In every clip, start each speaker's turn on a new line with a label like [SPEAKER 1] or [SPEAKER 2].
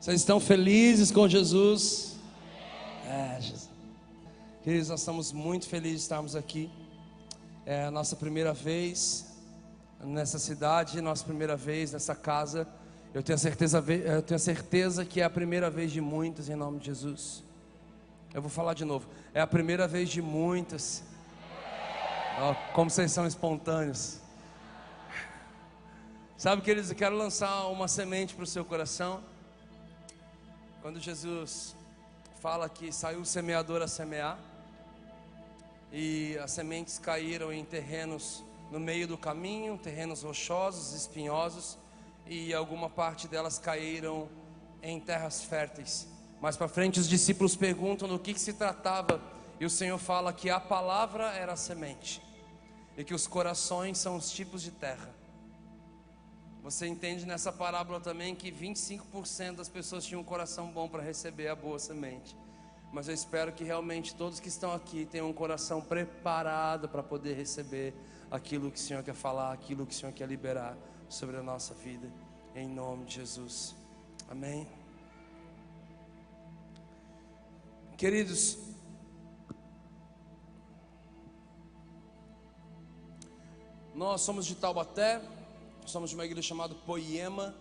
[SPEAKER 1] Vocês estão felizes com Jesus? É, Jesus. Queridos, nós estamos muito felizes de estarmos aqui. É a nossa primeira vez nessa cidade, nossa primeira vez nessa casa. Eu tenho certeza, eu tenho certeza que é a primeira vez de muitas em nome de Jesus. Eu vou falar de novo. É a primeira vez de muitas. Oh, como vocês são espontâneos. Sabe, queridos, eu quero lançar uma semente para o seu coração. Quando Jesus fala que saiu o semeador a semear, e as sementes caíram em terrenos no meio do caminho, terrenos rochosos, espinhosos, e alguma parte delas caíram em terras férteis. Mais para frente, os discípulos perguntam do que, que se tratava, e o Senhor fala que a palavra era a semente, e que os corações são os tipos de terra. Você entende nessa parábola também que 25% das pessoas tinham um coração bom para receber a boa semente. Mas eu espero que realmente todos que estão aqui tenham um coração preparado para poder receber aquilo que o Senhor quer falar, aquilo que o Senhor quer liberar sobre a nossa vida, em nome de Jesus. Amém. Queridos, nós somos de Taubaté, somos de uma igreja chamada Poema,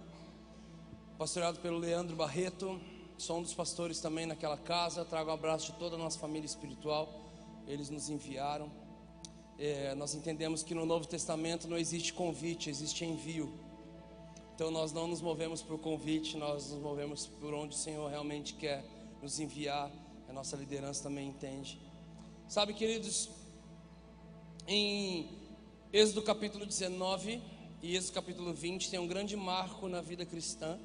[SPEAKER 1] pastoreado pelo Leandro Barreto. Sou um dos pastores também naquela casa. Trago um abraço de toda a nossa família espiritual. Eles nos enviaram. É, nós entendemos que no Novo Testamento não existe convite, existe envio. Então nós não nos movemos por convite, nós nos movemos por onde o Senhor realmente quer nos enviar. A nossa liderança também entende. Sabe, queridos, em Êxodo capítulo 19 e Êxodo capítulo 20 tem um grande marco na vida cristã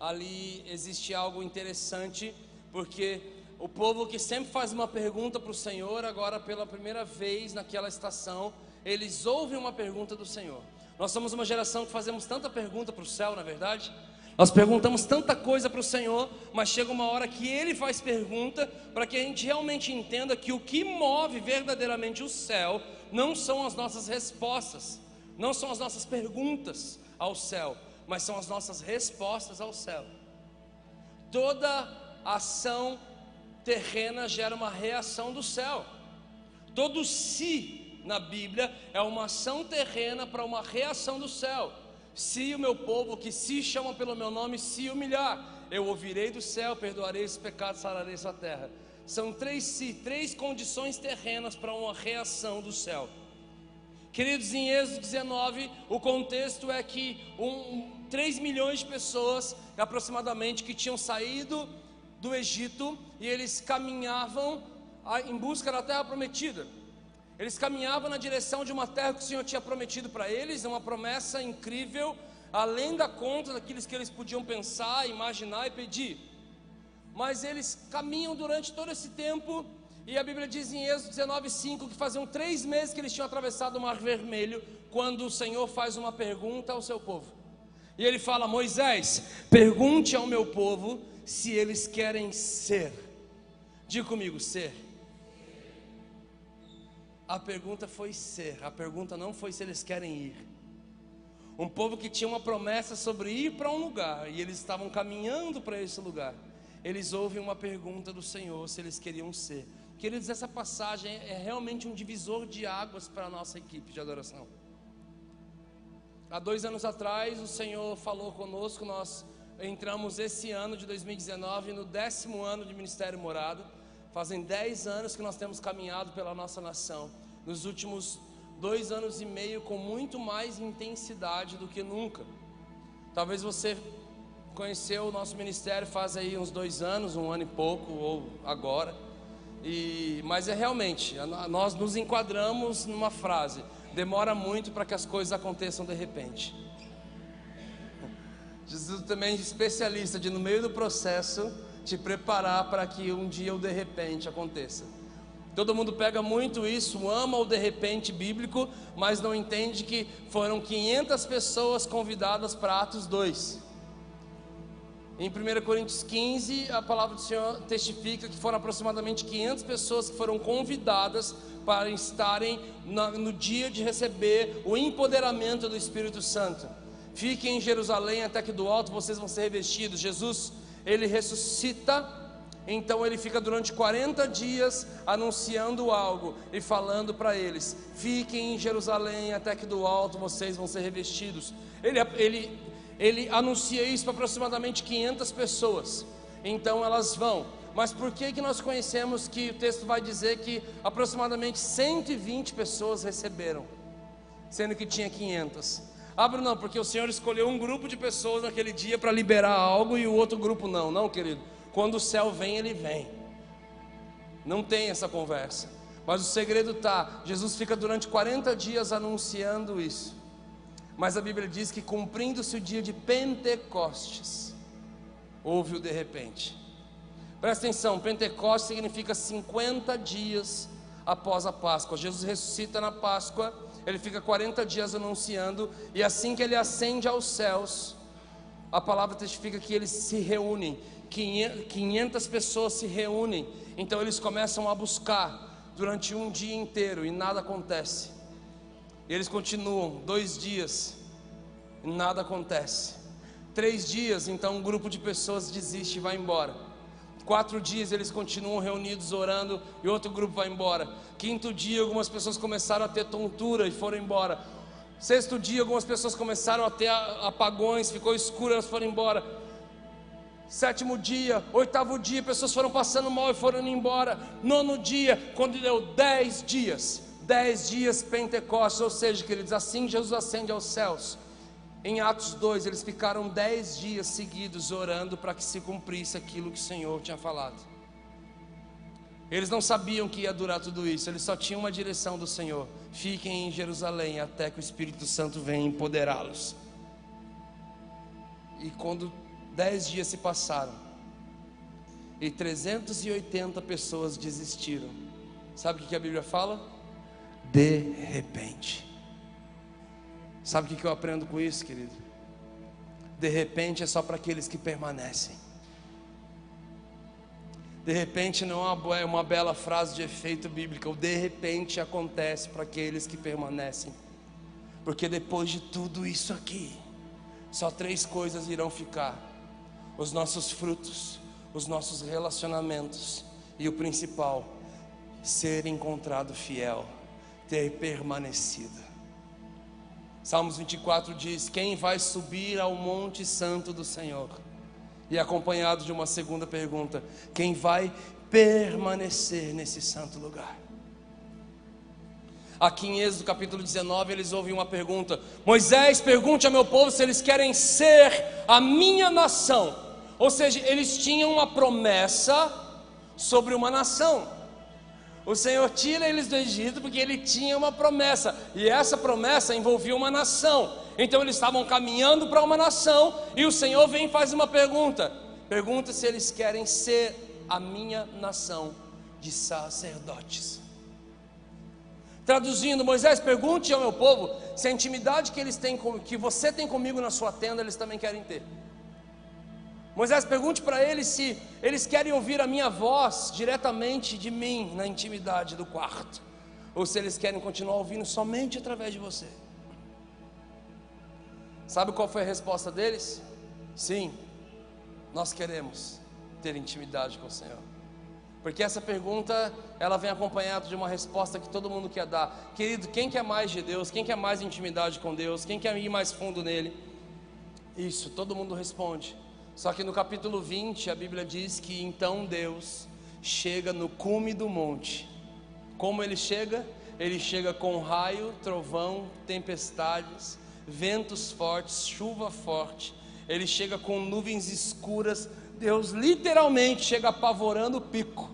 [SPEAKER 1] ali existe algo interessante, porque o povo que sempre faz uma pergunta para o Senhor, agora pela primeira vez naquela estação, eles ouvem uma pergunta do Senhor. Nós somos uma geração que fazemos tanta pergunta para o céu, na é verdade. Nós perguntamos tanta coisa para o Senhor, mas chega uma hora que Ele faz pergunta para que a gente realmente entenda que o que move verdadeiramente o céu não são as nossas respostas, não são as nossas perguntas ao céu, mas são as nossas respostas ao céu. Toda ação terrena gera uma reação do céu. Todo se na Bíblia é uma ação terrena para uma reação do céu. Se o meu povo que se chama pelo meu nome se humilhar, eu ouvirei do céu, perdoarei os pecados, sararei sua terra. São três se, três condições terrenas para uma reação do céu. Queridos, em Êxodo 19, o contexto é que um, 3 milhões de pessoas aproximadamente que tinham saído do Egito e eles caminhavam em busca da terra prometida. Eles caminhavam na direção de uma terra que o Senhor tinha prometido para eles, uma promessa incrível, além da conta daqueles que eles podiam pensar, imaginar e pedir. Mas eles caminham durante todo esse tempo, e a Bíblia diz em Êxodo 19,5 que faziam três meses que eles tinham atravessado o Mar Vermelho, quando o Senhor faz uma pergunta ao seu povo. E ele fala: Moisés, pergunte ao meu povo se eles querem ser. Diga comigo, ser. A pergunta foi ser, a pergunta não foi se eles querem ir. Um povo que tinha uma promessa sobre ir para um lugar e eles estavam caminhando para esse lugar. Eles ouvem uma pergunta do Senhor se eles queriam ser. Queridos, essa passagem é realmente um divisor de águas para a nossa equipe de adoração. Há dois anos atrás, o Senhor falou conosco, nós entramos esse ano de 2019 no décimo ano de Ministério Morado. Fazem dez anos que nós temos caminhado pela nossa nação. Nos últimos dois anos e meio, com muito mais intensidade do que nunca. Talvez você conheceu o nosso ministério faz aí uns dois anos, um ano e pouco, ou agora. E, mas é realmente, nós nos enquadramos numa frase demora muito para que as coisas aconteçam de repente. Jesus também é especialista de no meio do processo te preparar para que um dia o de repente aconteça. Todo mundo pega muito isso, ama o de repente bíblico, mas não entende que foram 500 pessoas convidadas para Atos 2. Em 1 Coríntios 15, a palavra do Senhor testifica que foram aproximadamente 500 pessoas que foram convidadas para estarem no dia de receber o empoderamento do Espírito Santo. Fiquem em Jerusalém até que do alto vocês vão ser revestidos. Jesus, ele ressuscita, então ele fica durante 40 dias anunciando algo e falando para eles: Fiquem em Jerusalém até que do alto vocês vão ser revestidos. Ele, ele, ele anuncia isso para aproximadamente 500 pessoas. Então elas vão. Mas por que, que nós conhecemos que o texto vai dizer que aproximadamente 120 pessoas receberam, sendo que tinha 500? Ah, Bruno, porque o Senhor escolheu um grupo de pessoas naquele dia para liberar algo e o outro grupo não. Não, querido. Quando o céu vem, ele vem. Não tem essa conversa. Mas o segredo está: Jesus fica durante 40 dias anunciando isso. Mas a Bíblia diz que cumprindo-se o dia de Pentecostes, houve o de repente. Presta atenção: Pentecostes significa 50 dias após a Páscoa. Jesus ressuscita na Páscoa ele fica 40 dias anunciando, e assim que ele ascende aos céus, a palavra testifica que eles se reúnem, 500 pessoas se reúnem, então eles começam a buscar durante um dia inteiro e nada acontece. E eles continuam dois dias e nada acontece. Três dias, então um grupo de pessoas desiste e vai embora. Quatro dias eles continuam reunidos orando e outro grupo vai embora. Quinto dia, algumas pessoas começaram a ter tontura e foram embora. Sexto dia, algumas pessoas começaram a ter apagões, ficou escuro, elas foram embora. Sétimo dia, oitavo dia, pessoas foram passando mal e foram embora. Nono dia, quando deu dez dias, dez dias Pentecostes, ou seja, queridos, assim Jesus ascende aos céus. Em Atos 2, eles ficaram dez dias seguidos orando para que se cumprisse aquilo que o Senhor tinha falado. Eles não sabiam que ia durar tudo isso, eles só tinham uma direção do Senhor: fiquem em Jerusalém até que o Espírito Santo venha empoderá-los. E quando dez dias se passaram, e 380 pessoas desistiram, sabe o que a Bíblia fala? De repente. Sabe o que eu aprendo com isso, querido? De repente é só para aqueles que permanecem. De repente não é uma bela frase de efeito bíblico. O de repente acontece para aqueles que permanecem. Porque depois de tudo isso aqui, só três coisas irão ficar: os nossos frutos, os nossos relacionamentos e o principal, ser encontrado fiel, ter permanecido. Salmos 24 diz: Quem vai subir ao Monte Santo do Senhor? E acompanhado de uma segunda pergunta: Quem vai permanecer nesse santo lugar? Aqui em Êxodo capítulo 19, eles ouvem uma pergunta: Moisés, pergunte ao meu povo se eles querem ser a minha nação. Ou seja, eles tinham uma promessa sobre uma nação. O Senhor tira eles do Egito porque ele tinha uma promessa, e essa promessa envolvia uma nação. Então eles estavam caminhando para uma nação, e o Senhor vem e faz uma pergunta: pergunta se eles querem ser a minha nação de sacerdotes. Traduzindo, Moisés, pergunte ao meu povo se a intimidade que eles têm, que você tem comigo na sua tenda, eles também querem ter. Moisés, pergunte para eles se eles querem ouvir a minha voz diretamente de mim na intimidade do quarto, ou se eles querem continuar ouvindo somente através de você. Sabe qual foi a resposta deles? Sim, nós queremos ter intimidade com o Senhor. Porque essa pergunta, ela vem acompanhada de uma resposta que todo mundo quer dar. Querido, quem quer mais de Deus? Quem quer mais intimidade com Deus? Quem quer ir mais fundo nele? Isso, todo mundo responde. Só que no capítulo 20 a Bíblia diz que então Deus chega no cume do monte. Como ele chega? Ele chega com raio, trovão, tempestades, ventos fortes, chuva forte. Ele chega com nuvens escuras. Deus literalmente chega apavorando o pico.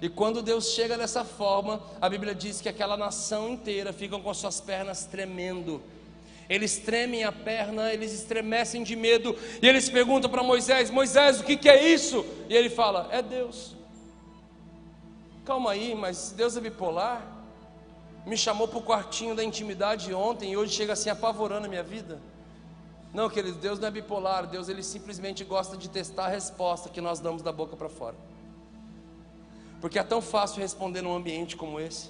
[SPEAKER 1] E quando Deus chega dessa forma, a Bíblia diz que aquela nação inteira fica com suas pernas tremendo eles tremem a perna, eles estremecem de medo, e eles perguntam para Moisés: Moisés, o que, que é isso? E ele fala: É Deus. Calma aí, mas Deus é bipolar? Me chamou para o quartinho da intimidade ontem e hoje chega assim apavorando a minha vida? Não, querido, Deus não é bipolar, Deus ele simplesmente gosta de testar a resposta que nós damos da boca para fora. Porque é tão fácil responder num ambiente como esse.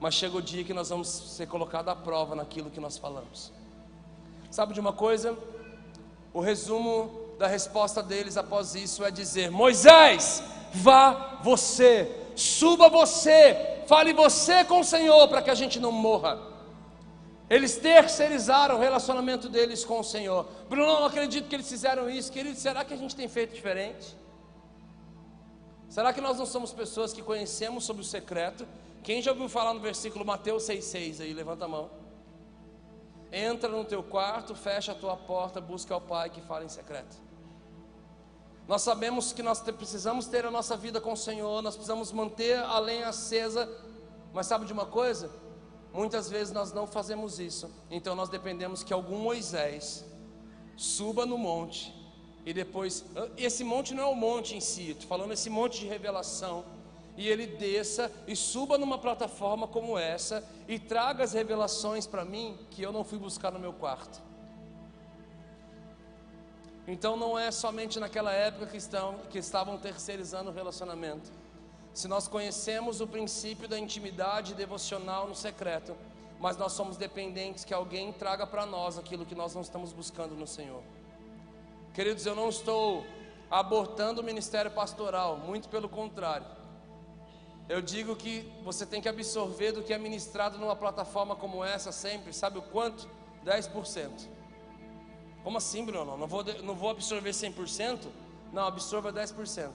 [SPEAKER 1] Mas chega o dia que nós vamos ser colocados à prova naquilo que nós falamos. Sabe de uma coisa? O resumo da resposta deles após isso é dizer: Moisés, vá você, suba você, fale você com o Senhor para que a gente não morra. Eles terceirizaram o relacionamento deles com o Senhor. Bruno, não acredito que eles fizeram isso. Querido, será que a gente tem feito diferente? Será que nós não somos pessoas que conhecemos sobre o secreto? Quem já ouviu falar no versículo Mateus 6,6 aí? Levanta a mão. Entra no teu quarto, fecha a tua porta, busca ao Pai que fala em secreto. Nós sabemos que nós precisamos ter a nossa vida com o Senhor, nós precisamos manter a lenha acesa, mas sabe de uma coisa? Muitas vezes nós não fazemos isso, então nós dependemos que algum Moisés suba no monte e depois, esse monte não é o monte em si, estou falando esse monte de revelação, e ele desça e suba numa plataforma como essa e traga as revelações para mim que eu não fui buscar no meu quarto. Então não é somente naquela época que, estão, que estavam terceirizando o relacionamento. Se nós conhecemos o princípio da intimidade devocional no secreto, mas nós somos dependentes que alguém traga para nós aquilo que nós não estamos buscando no Senhor. Queridos, eu não estou abortando o ministério pastoral, muito pelo contrário. Eu digo que você tem que absorver do que é ministrado numa plataforma como essa sempre, sabe o quanto? 10%. Como assim, Bruno? Não vou, não vou absorver 100%? Não, absorva 10%.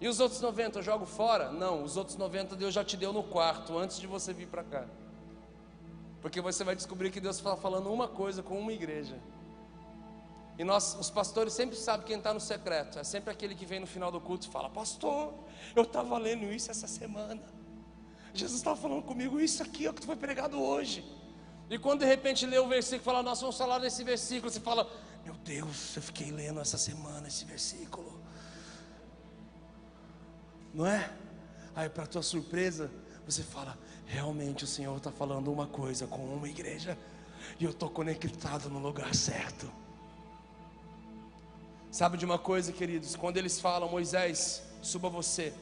[SPEAKER 1] E os outros 90 eu jogo fora? Não, os outros 90 Deus já te deu no quarto, antes de você vir para cá. Porque você vai descobrir que Deus está falando uma coisa com uma igreja. E nós, os pastores, sempre sabem quem está no secreto. É sempre aquele que vem no final do culto e fala: Pastor, eu estava lendo isso essa semana. Jesus estava falando comigo, isso aqui é o que foi pregado hoje. E quando de repente lê o versículo e fala, nós vamos falar desse versículo, você fala, meu Deus, eu fiquei lendo essa semana esse versículo. Não é? Aí para tua surpresa, você fala, realmente o Senhor está falando uma coisa com uma igreja, e eu estou conectado no lugar certo. Sabe de uma coisa, queridos? Quando eles falam, Moisés, suba você,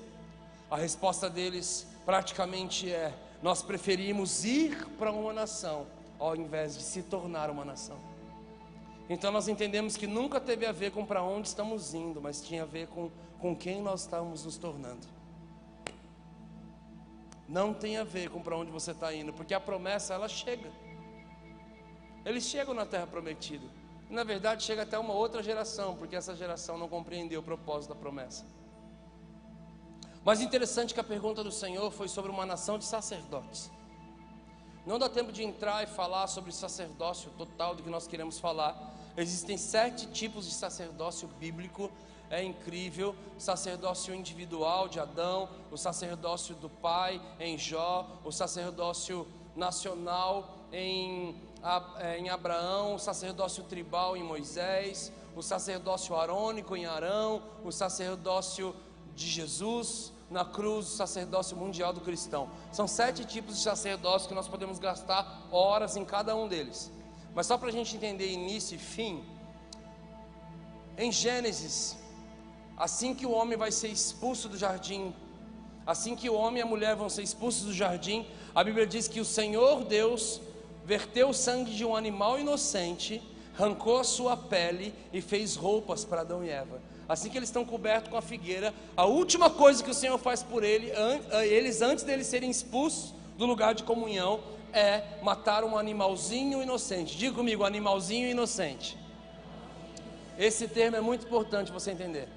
[SPEAKER 1] a resposta deles praticamente é: nós preferimos ir para uma nação ao invés de se tornar uma nação. Então nós entendemos que nunca teve a ver com para onde estamos indo, mas tinha a ver com, com quem nós estamos nos tornando. Não tem a ver com para onde você está indo, porque a promessa ela chega. Eles chegam na terra prometida. Na verdade, chega até uma outra geração, porque essa geração não compreendeu o propósito da promessa. Mas interessante que a pergunta do Senhor foi sobre uma nação de sacerdotes. Não dá tempo de entrar e falar sobre sacerdócio total do que nós queremos falar. Existem sete tipos de sacerdócio bíblico, é incrível: sacerdócio individual de Adão, o sacerdócio do pai em Jó, o sacerdócio nacional em, em Abraão, o sacerdócio tribal em Moisés, o sacerdócio arônico em Arão, o sacerdócio de Jesus, na cruz o sacerdócio mundial do cristão. São sete tipos de sacerdócio que nós podemos gastar horas em cada um deles. Mas só para a gente entender início e fim, em Gênesis, assim que o homem vai ser expulso do jardim, assim que o homem e a mulher vão ser expulsos do jardim, a Bíblia diz que o Senhor Deus verteu o sangue de um animal inocente, arrancou a sua pele e fez roupas para Adão e Eva assim que eles estão cobertos com a figueira, a última coisa que o Senhor faz por ele, eles antes deles serem expulsos do lugar de comunhão, é matar um animalzinho inocente. Diga comigo, animalzinho inocente. Esse termo é muito importante você entender.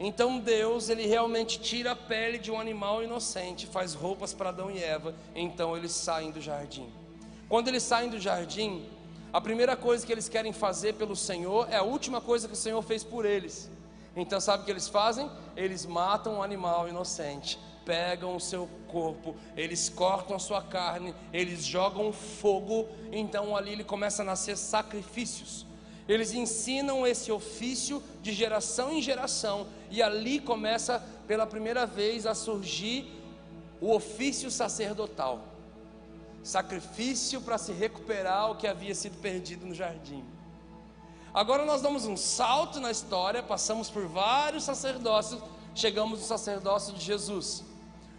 [SPEAKER 1] Então Deus, ele realmente tira a pele de um animal inocente, faz roupas para Adão e Eva, então eles saem do jardim. Quando eles saem do jardim, a primeira coisa que eles querem fazer pelo Senhor é a última coisa que o Senhor fez por eles. Então, sabe o que eles fazem? Eles matam um animal inocente, pegam o seu corpo, eles cortam a sua carne, eles jogam fogo. Então, ali ele começa a nascer sacrifícios. Eles ensinam esse ofício de geração em geração, e ali começa pela primeira vez a surgir o ofício sacerdotal sacrifício para se recuperar o que havia sido perdido no jardim. Agora nós damos um salto na história, passamos por vários sacerdócios, chegamos no sacerdócio de Jesus.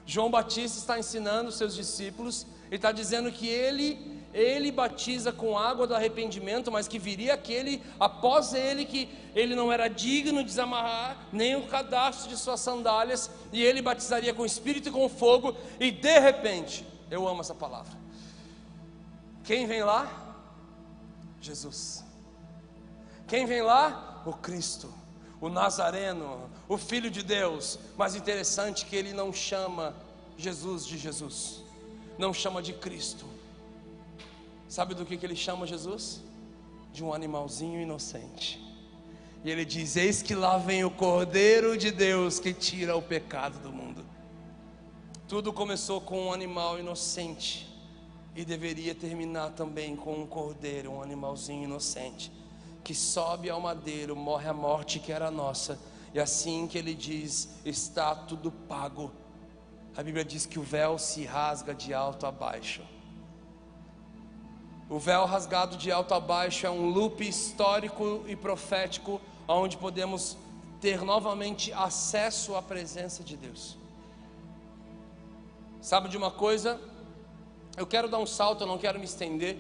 [SPEAKER 1] João Batista está ensinando os seus discípulos e está dizendo que ele ele batiza com água do arrependimento, mas que viria aquele após ele que ele não era digno de desamarrar nem o cadastro de suas sandálias, e ele batizaria com espírito e com fogo, e de repente, eu amo essa palavra. Quem vem lá? Jesus. Quem vem lá? O Cristo, o Nazareno, o Filho de Deus. Mas interessante que ele não chama Jesus de Jesus, não chama de Cristo. Sabe do que, que ele chama Jesus? De um animalzinho inocente. E ele diz: Eis que lá vem o Cordeiro de Deus que tira o pecado do mundo. Tudo começou com um animal inocente e deveria terminar também com um cordeiro, um animalzinho inocente, que sobe ao madeiro, morre a morte que era nossa, e assim que ele diz: está tudo pago. A Bíblia diz que o véu se rasga de alto a baixo. O véu rasgado de alto a baixo é um loop histórico e profético, onde podemos ter novamente acesso à presença de Deus. Sabe de uma coisa? Eu quero dar um salto, eu não quero me estender.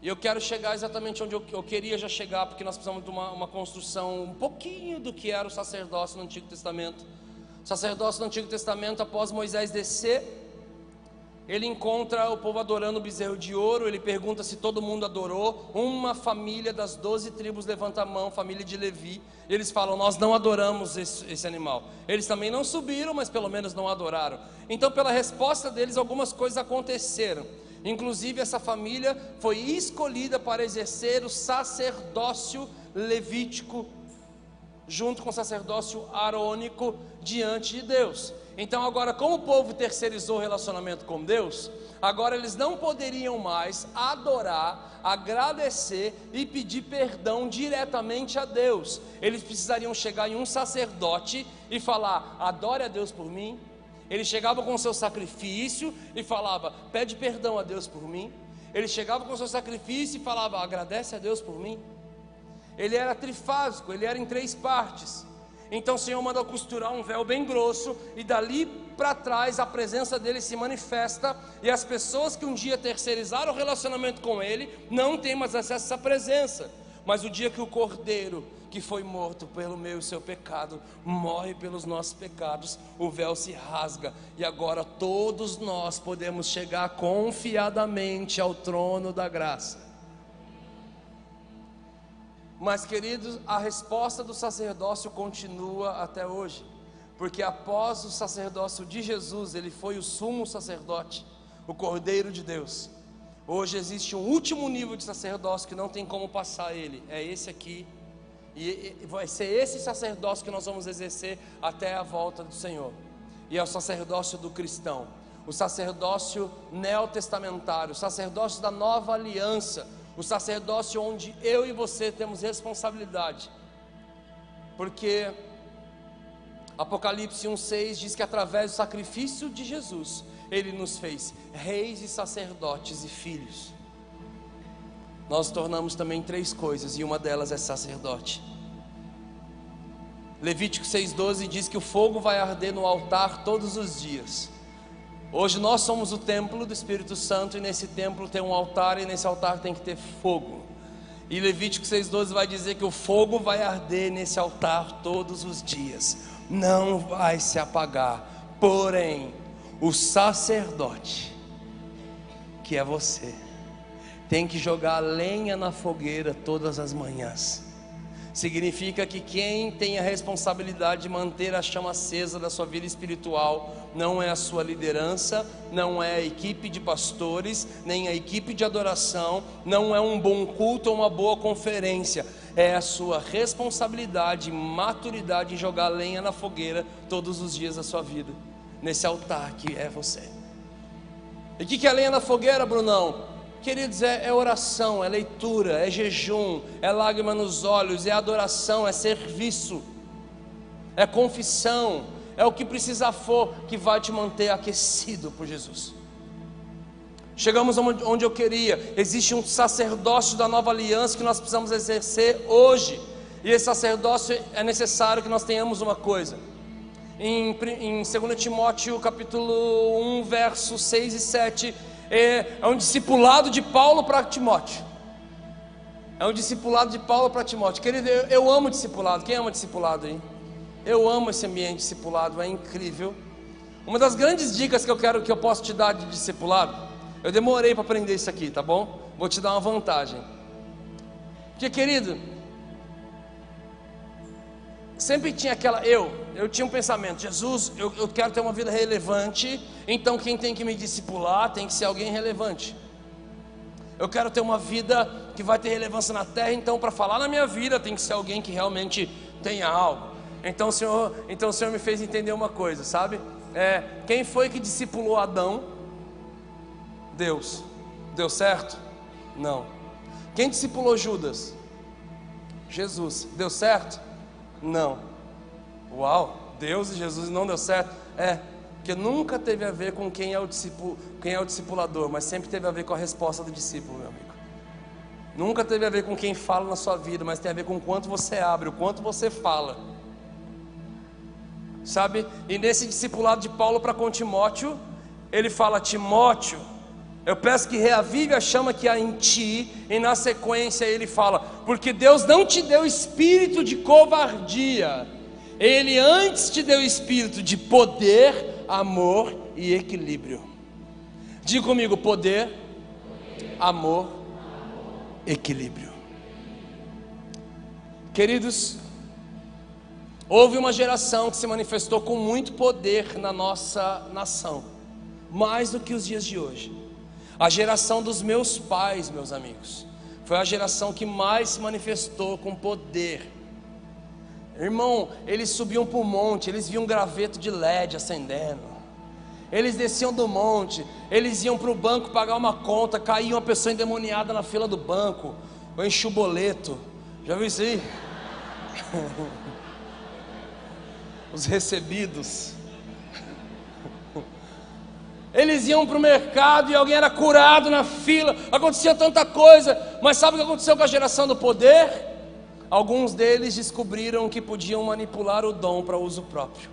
[SPEAKER 1] E eu quero chegar exatamente onde eu, queria já chegar, porque nós precisamos de uma, uma, construção um pouquinho do que era o sacerdócio no Antigo Testamento. O sacerdócio no Antigo Testamento, após Moisés descer ele encontra o povo adorando o bezerro de ouro, ele pergunta se todo mundo adorou. Uma família das doze tribos levanta a mão, família de Levi, eles falam: Nós não adoramos esse, esse, animal. Eles também não subiram, mas pelo menos não adoraram. Então, pela resposta deles, algumas coisas aconteceram. Inclusive, essa família foi escolhida para exercer o sacerdócio levítico, junto com o sacerdócio arônico, diante de Deus. Então, agora, como o povo terceirizou o relacionamento com Deus, agora eles não poderiam mais adorar, agradecer e pedir perdão diretamente a Deus. Eles precisariam chegar em um sacerdote e falar: adore a Deus por mim. Ele chegava com o seu sacrifício e falava: pede perdão a Deus por mim. Ele chegava com o seu sacrifício e falava: agradece a Deus por mim. Ele era trifásico, ele era em três partes. Então o Senhor manda costurar um véu bem grosso, e dali para trás a presença dele se manifesta, e as pessoas que um dia terceirizaram o relacionamento com ele não têm mais acesso a essa presença. Mas o dia que o cordeiro, que foi morto pelo meu e seu pecado, morre pelos nossos pecados, o véu se rasga, e agora todos nós podemos chegar confiadamente ao trono da graça. Mas, queridos, a resposta do sacerdócio continua até hoje, porque após o sacerdócio de Jesus, ele foi o sumo sacerdote, o Cordeiro de Deus. Hoje existe um último nível de sacerdócio que não tem como passar ele, é esse aqui, e vai ser esse sacerdócio que nós vamos exercer até a volta do Senhor, e é o sacerdócio do cristão, o sacerdócio neotestamentário, o sacerdócio da nova aliança o sacerdócio onde eu e você temos responsabilidade. Porque Apocalipse 1,6 diz que através do sacrifício de Jesus, Ele nos fez reis e sacerdotes e filhos. Nós tornamos também três coisas, e uma delas é sacerdote. Levítico 6,12 diz que o fogo vai arder no altar todos os dias. Hoje nós somos o templo do Espírito Santo e nesse templo tem um altar e nesse altar tem que ter fogo. E Levítico 6,12 vai dizer que o fogo vai arder nesse altar todos os dias, não vai se apagar. Porém, o sacerdote, que é você, tem que jogar lenha na fogueira todas as manhãs significa que quem tem a responsabilidade de manter a chama acesa da sua vida espiritual não é a sua liderança, não é a equipe de pastores, nem a equipe de adoração, não é um bom culto ou uma boa conferência, é a sua responsabilidade, maturidade em jogar lenha na fogueira todos os dias da sua vida, nesse altar que é você. E o que, que é lenha na fogueira, Brunão? Queridos, é, é, oração, é leitura, é jejum, é lágrima nos olhos, é adoração, é serviço, é confissão, é o que precisar for que vai te manter aquecido por Jesus. Chegamos onde eu queria. Existe um sacerdócio da nova aliança que nós precisamos exercer hoje. E esse sacerdócio é necessário que nós tenhamos uma coisa. Em, em 2 Timóteo capítulo 1, versos 6 e 7, É, é um discipulado de Paulo para Timóteo. É um discipulado de Paulo para Timóteo. Querido, eu, eu amo discipulado. Quem ama discipulado aí? Eu amo esse ambiente discipulado, é incrível. Uma das grandes dicas que eu quero que eu posso te dar de discipulado, eu demorei para aprender isso aqui, tá bom? Vou te dar uma vantagem. Porque, querido, sempre tinha aquela. Eu, eu tinha um pensamento: Jesus, eu, eu quero ter uma vida relevante, então quem tem que me discipular tem que ser alguém relevante. Eu quero ter uma vida que vai ter relevância na terra, então para falar na minha vida tem que ser alguém que realmente tenha algo. Então o Senhor, então o Senhor me fez entender uma coisa, sabe? É, quem foi que discipulou Adão? Deus. Deu certo? Não. Quem discipulou Judas? Jesus. Deu certo? Não. Uau, Deus e Jesus não deu certo. É, porque nunca teve a ver com quem é o discípulo, quem é o discipulador, mas sempre teve a ver com a resposta do discípulo, meu amigo. Nunca teve a ver com quem fala na sua vida, mas tem a ver com o quanto você abre, o quanto você fala. Sabe? E nesse discipulado de Paulo para com Timóteo, ele fala: Timóteo, eu peço que reavive a chama que há em ti, e na sequência ele fala: Porque Deus não te deu espírito de covardia, Ele antes te deu espírito de poder, amor e equilíbrio. Diga comigo: poder, amor, equilíbrio. Queridos, houve uma geração que se manifestou com muito poder na nossa nação, mais do que os dias de hoje. A geração dos meus pais, meus amigos, foi a geração que mais se manifestou com poder. Irmão, eles subiam para o monte, eles viam um graveto de LED acendendo. Eles desciam do monte, eles iam para o banco pagar uma conta, caía uma pessoa endemoniada na fila do banco, ou enchia o boleto. Já viu isso aí? Os recebidos. Eles iam para o mercado e alguém era curado na fila, acontecia tanta coisa, mas sabe o que aconteceu com a geração do poder? Alguns deles descobriram que podiam manipular o dom para uso próprio.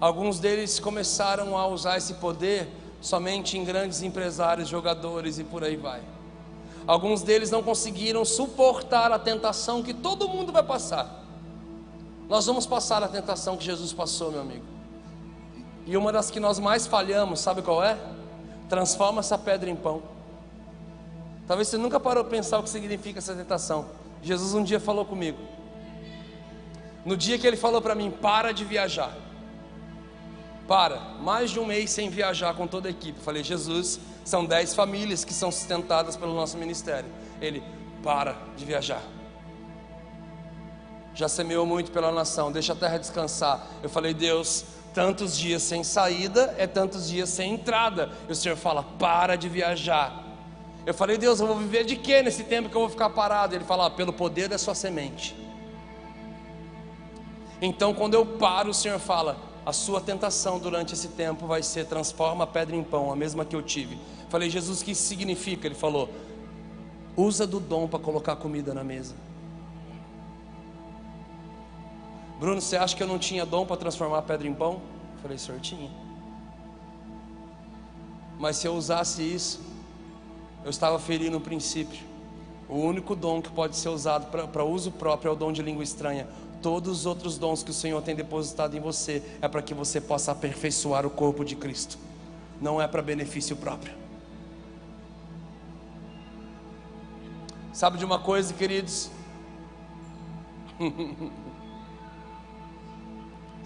[SPEAKER 1] Alguns deles começaram a usar esse poder somente em grandes empresários, jogadores e por aí vai. Alguns deles não conseguiram suportar a tentação que todo mundo vai passar. Nós vamos passar a tentação que Jesus passou, meu amigo. E uma das que nós mais falhamos, sabe qual é? Transforma essa pedra em pão. Talvez você nunca parou para pensar o que significa essa tentação. Jesus um dia falou comigo. No dia que ele falou para mim, para de viajar. Para, mais de um mês sem viajar com toda a equipe. falei, Jesus, são dez famílias que são sustentadas pelo nosso ministério. Ele, para de viajar. Já semeou muito pela nação, deixa a terra descansar. Eu falei, Deus, Tantos dias sem saída é tantos dias sem entrada. E o Senhor fala: para de viajar. Eu falei: Deus, eu vou viver de quê nesse tempo que eu vou ficar parado? Ele fala: ah, pelo poder da sua semente. Então, quando eu paro, o Senhor fala: a sua tentação durante esse tempo vai ser transforma a pedra em pão, a mesma que eu tive. Falei: Jesus, o que isso significa? Ele falou: usa do dom para colocar comida na mesa. Bruno, você acha que eu não tinha dom para transformar a pedra em pão? Eu falei, senhor, tinha. Mas se eu usasse isso, eu estava ferindo o princípio. O único dom que pode ser usado para uso próprio é o dom de língua estranha. Todos os outros dons que o Senhor tem depositado em você é para que você possa aperfeiçoar o corpo de Cristo, não é para benefício próprio. Sabe de uma coisa, queridos?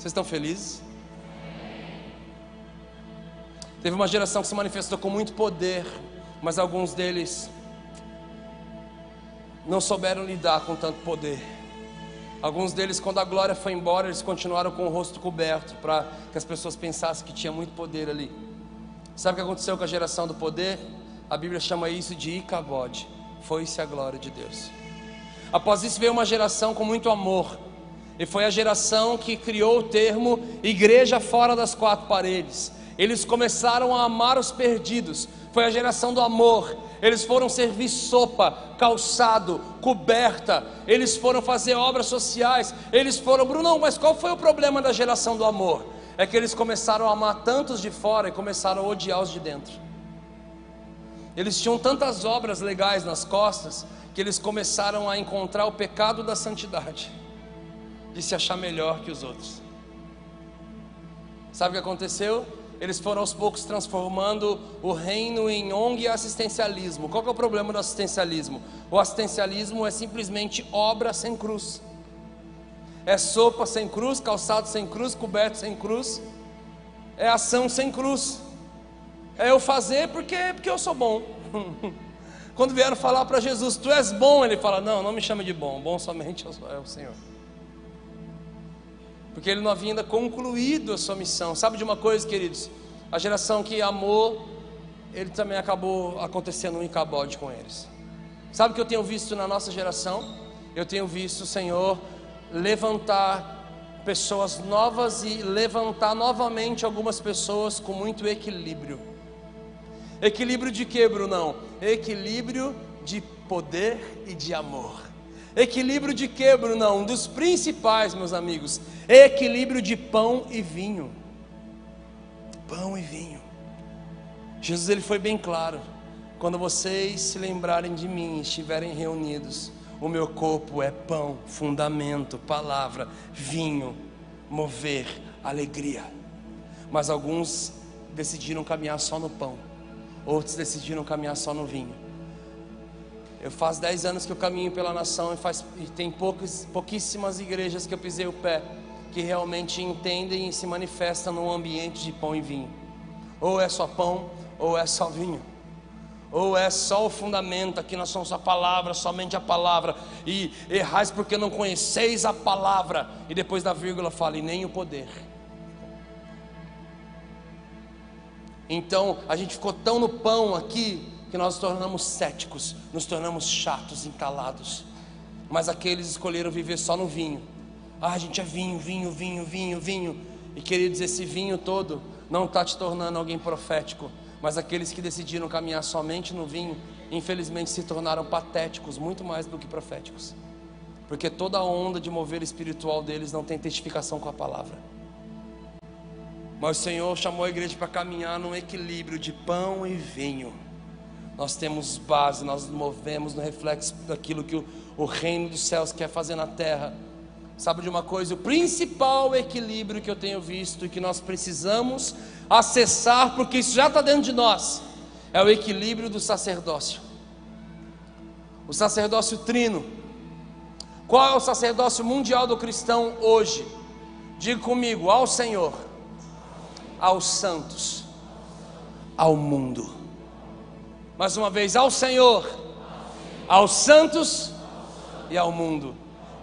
[SPEAKER 1] Vocês estão felizes? Teve uma geração que se manifestou com muito poder, mas alguns deles não souberam lidar com tanto poder. Alguns deles, quando a glória foi embora, eles continuaram com o rosto coberto para que as pessoas pensassem que tinha muito poder ali. Sabe o que aconteceu com a geração do poder? A Bíblia chama isso de Icabode. Foi-se a glória de Deus. Após isso veio uma geração com muito amor, e foi a geração que criou o termo igreja fora das quatro paredes. Eles começaram a amar os perdidos. Foi a geração do amor. Eles foram servir sopa, calçado, coberta. Eles foram fazer obras sociais. Eles foram, Bruno, mas qual foi o problema da geração do amor? é que eles começaram a amar tantos de fora e começaram a odiar os de dentro. Eles tinham tantas obras legais nas costas que eles começaram a encontrar o pecado da santidade, de se achar melhor que os outros. Sabe o que aconteceu? Eles foram aos poucos transformando o reino em ONG e assistencialismo. Qual é o problema do assistencialismo? O assistencialismo é simplesmente obra sem cruz. É sopa sem cruz, calçado sem cruz, coberto sem cruz. É ação sem cruz. É eu fazer porque, porque eu sou bom. Quando vieram falar para Jesus, tu és bom, ele fala: Não, não me chame de bom, bom somente é o Senhor porque ele não havia ainda concluído a sua missão. Sabe de uma coisa, queridos? A geração que amou, ele também acabou acontecendo um encabode com eles. Sabe o que eu tenho visto na nossa geração? Eu tenho visto o Senhor levantar pessoas novas e levantar novamente algumas pessoas com muito equilíbrio. Equilíbrio de que, Brunão? Equilíbrio de poder e de amor. Equilíbrio de que, Brunão? Um dos principais, meus amigos. Equilíbrio de pão e vinho. Pão e vinho. Jesus ele foi bem claro. Quando vocês se lembrarem de mim, estiverem reunidos, o meu corpo é pão, fundamento, palavra, vinho, mover, alegria. Mas alguns decidiram caminhar só no pão, outros decidiram caminhar só no vinho. Eu faz 10 anos que eu caminho pela nação e, faz, e tem poucos, pouquíssimas igrejas que eu pisei o pé que realmente entendem e se manifestam num ambiente de pão e vinho. Ou é só pão, ou é só vinho. Ou é só o fundamento, aqui nós somos a palavra, somente a palavra. E errais porque não conheceis a palavra. E depois da vírgula fala, e nem o poder. Então a gente ficou tão no pão aqui que nós nos tornamos céticos, nos tornamos chatos, encalados. Mas aqueles escolheram viver só no vinho. Ah, a gente é vinho, vinho, vinho, vinho, vinho. E queridos, esse vinho todo não está te tornando alguém profético. Mas aqueles que decidiram caminhar somente no vinho, infelizmente se tornaram patéticos, muito mais do que proféticos. Porque toda a onda de mover espiritual deles não tem testificação com a palavra. Mas o Senhor chamou a igreja para caminhar num equilíbrio de pão e vinho nós temos base, nós nos movemos no reflexo daquilo que o, o reino dos céus quer fazer na terra. Sabe de uma coisa? O principal equilíbrio que eu tenho visto e que nós precisamos acessar, porque isso já está dentro de nós, é o equilíbrio do sacerdócio. O sacerdócio trino. Qual é o sacerdócio mundial do cristão hoje? Diga comigo: ao Senhor, aos santos, ao mundo mais uma vez, ao Senhor, aos santos e ao mundo.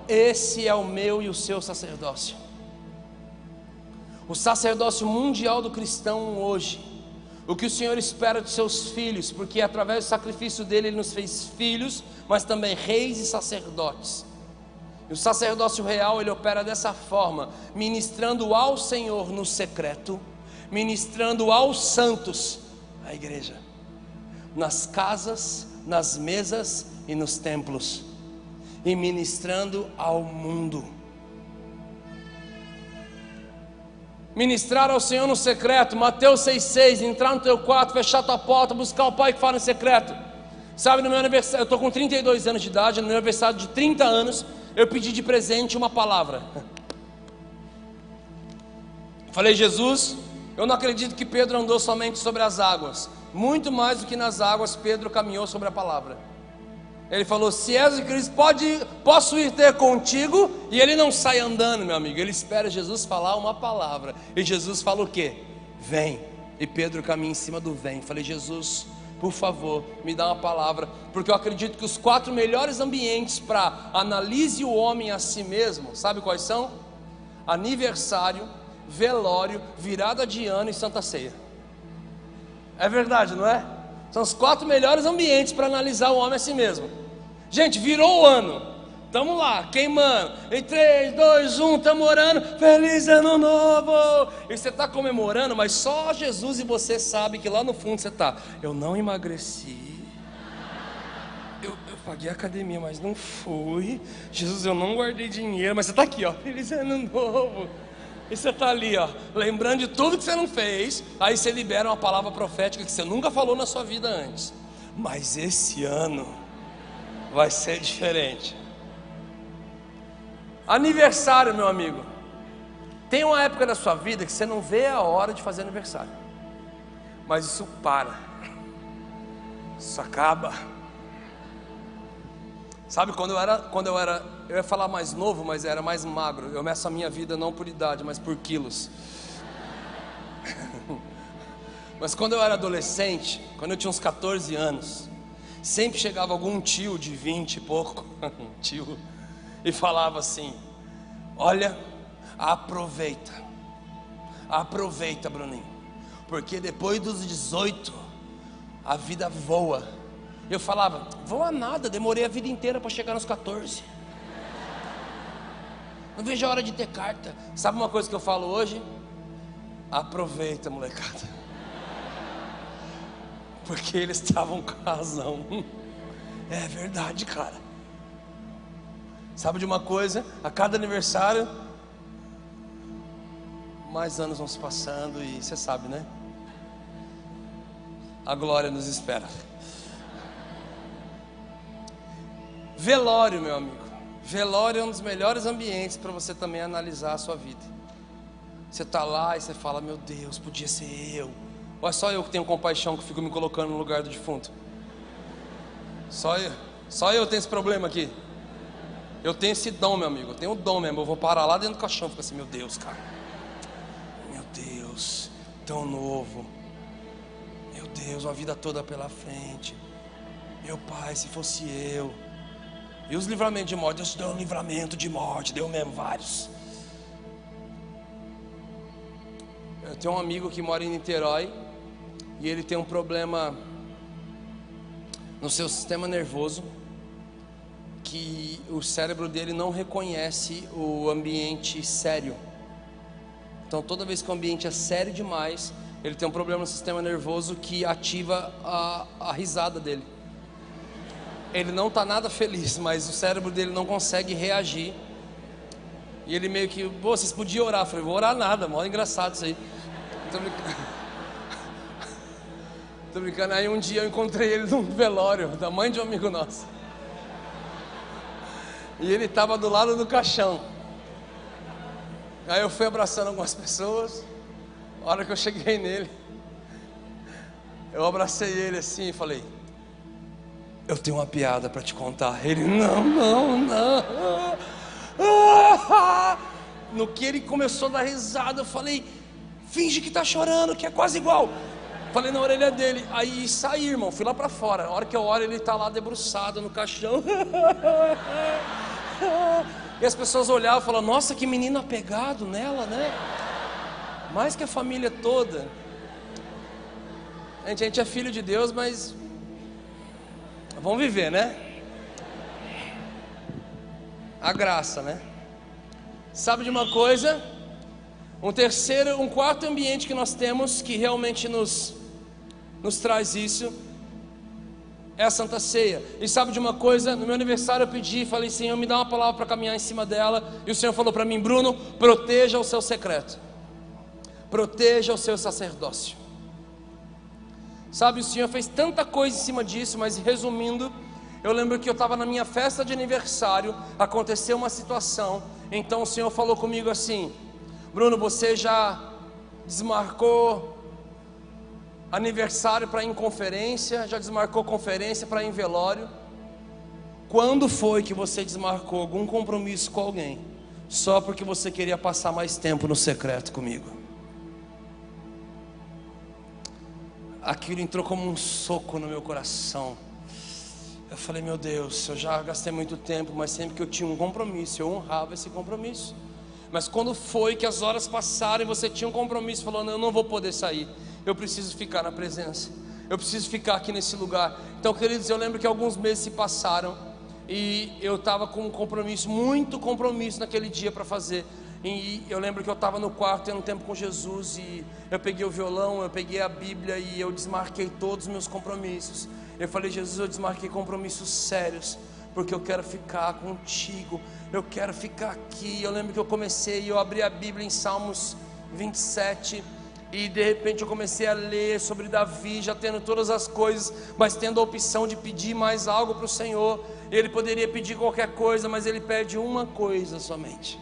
[SPEAKER 1] Esse é o meu e o seu sacerdócio. O sacerdócio mundial do cristão hoje. O que o Senhor espera dos seus filhos, porque através do sacrifício dele ele nos fez filhos, mas também reis e sacerdotes. E o sacerdócio real ele opera dessa forma, ministrando ao Senhor no secreto, ministrando aos santos, a igreja nas casas, nas mesas e nos templos, e ministrando ao mundo. Ministrar ao Senhor no secreto, Mateus 6,6, entrar no teu quarto, fechar tua porta, buscar o Pai que fala em secreto. Sabe, no meu aniversário, eu estou com 32 anos de idade, no meu aniversário de 30 anos, eu pedi de presente uma palavra. Falei, Jesus, eu não acredito que Pedro andou somente sobre as águas, muito mais do que nas águas, Pedro caminhou sobre a palavra. Ele falou: Se és de Cristo, pode, posso ir ter contigo. E ele não sai andando, meu amigo. Ele espera Jesus falar uma palavra. E Jesus fala o quê? Vem. E Pedro caminha em cima do vem. Falei: Jesus, por favor, me dá uma palavra. Porque eu acredito que os quatro melhores ambientes para analise o homem a si mesmo, sabe quais são? Aniversário, velório, virada de ano e santa ceia. É verdade, não é? São os quatro melhores ambientes para analisar o homem a si mesmo. Gente, virou o ano. Tamo lá, queimando. Em 3, 2, 1, estamos orando. Feliz ano novo! E você está comemorando, mas só Jesus e você sabe que lá no fundo você está. Eu não emagreci. Eu, eu paguei a academia, mas não fui. Jesus, eu não guardei dinheiro, mas você está aqui, ó. Feliz ano novo. E você está ali, ó, lembrando de tudo que você não fez. Aí você libera uma palavra profética que você nunca falou na sua vida antes. Mas esse ano vai ser diferente. Aniversário, meu amigo. Tem uma época da sua vida que você não vê a hora de fazer aniversário. Mas isso para. Isso acaba. Sabe quando eu era, quando eu era, eu ia falar mais novo, mas era mais magro. Eu meço a minha vida não por idade, mas por quilos. mas quando eu era adolescente, quando eu tinha uns 14 anos, sempre chegava algum tio de 20 e pouco, tio, e falava assim: Olha, aproveita, aproveita, Bruninho, porque depois dos 18 a vida voa. Eu falava: Voa nada, demorei a vida inteira para chegar nos 14. Não vejo a hora de ter carta. Sabe uma coisa que eu falo hoje? Aproveita, molecada porque eles estavam com razão. É verdade, cara. Sabe de uma coisa? A cada aniversário, mais anos vão se passando e você sabe, né? A glória nos espera. Velório, meu amigo. Velório é um dos melhores ambientes para você também analisar a sua vida. Você está lá e você fala: Meu Deus, podia ser eu ou é só eu que tenho compaixão que fico me colocando no lugar do defunto? Só eu, só eu tenho esse problema aqui. Eu tenho esse dom, meu amigo. Eu tenho o dom mesmo. Eu vou parar lá dentro do caixão. Fico assim, meu Deus, cara. Meu Deus, tão novo. Meu Deus, uma vida toda pela frente. Meu pai, se fosse eu. E os livramentos de morte? Deus deu um livramento de morte. Deu mesmo vários. Eu tenho um amigo que mora em Niterói e ele tem um problema no seu sistema nervoso que o cérebro dele não reconhece o ambiente sério. Então, toda vez que o ambiente é sério demais, ele tem um problema no sistema nervoso que ativa a, a risada dele. Ele não está nada feliz, mas o cérebro dele não consegue reagir. E ele meio que, pô, vocês podiam orar. Eu falei, vou orar nada, mó engraçado isso aí. Então, Tô brincando. Aí um dia eu encontrei ele num velório da mãe de um amigo nosso. E ele estava do lado do caixão. Aí eu fui abraçando algumas pessoas. A hora que eu cheguei nele, eu abracei ele assim e falei: Eu tenho uma piada para te contar. Ele: Não, não, não. No que ele começou a dar risada, eu falei: Finge que está chorando, que é quase igual. Falei na orelha dele, aí saí, irmão, fui lá para fora. A hora que eu olho, ele tá lá debruçado no caixão. e as pessoas olhavam e falavam, nossa, que menino apegado nela, né? Mais que a família toda. Gente, a gente é filho de Deus, mas vamos viver, né? A graça, né? Sabe de uma coisa? Um terceiro, um quarto ambiente que nós temos que realmente nos nos traz isso é a Santa Ceia. E sabe de uma coisa? No meu aniversário eu pedi, falei, Senhor, me dá uma palavra para caminhar em cima dela. E o Senhor falou para mim, Bruno, proteja o seu secreto, proteja o seu sacerdócio. Sabe, o Senhor fez tanta coisa em cima disso, mas resumindo, eu lembro que eu estava na minha festa de aniversário, aconteceu uma situação, então o Senhor falou comigo assim: Bruno, você já desmarcou aniversário para ir em conferência, já desmarcou conferência para ir em velório. Quando foi que você desmarcou algum compromisso com alguém, só porque você queria passar mais tempo no secreto comigo? Aquilo entrou como um soco no meu coração. Eu falei, meu Deus, eu já gastei muito tempo, mas sempre que eu tinha um compromisso, eu honrava esse compromisso. Mas quando foi que as horas passaram e você tinha um compromisso, falou, não, eu não vou poder sair eu preciso ficar na presença, eu preciso ficar aqui nesse lugar. Então, queridos, eu lembro que alguns meses se passaram e eu estava com um compromisso, muito compromisso naquele dia para fazer. E eu lembro que eu estava no quarto tendo tempo com Jesus e eu peguei o violão, eu peguei a Bíblia e eu desmarquei todos os meus compromissos. Eu falei, Jesus, eu desmarquei compromissos sérios, porque eu quero ficar contigo. eu quero ficar aqui. Eu lembro que eu comecei, eu abri a Bíblia em Salmos 27 e de repente eu comecei a ler sobre Davi, já tendo todas as coisas, mas tendo a opção de pedir mais algo para o Senhor. Ele poderia pedir qualquer coisa, mas ele pede uma coisa somente.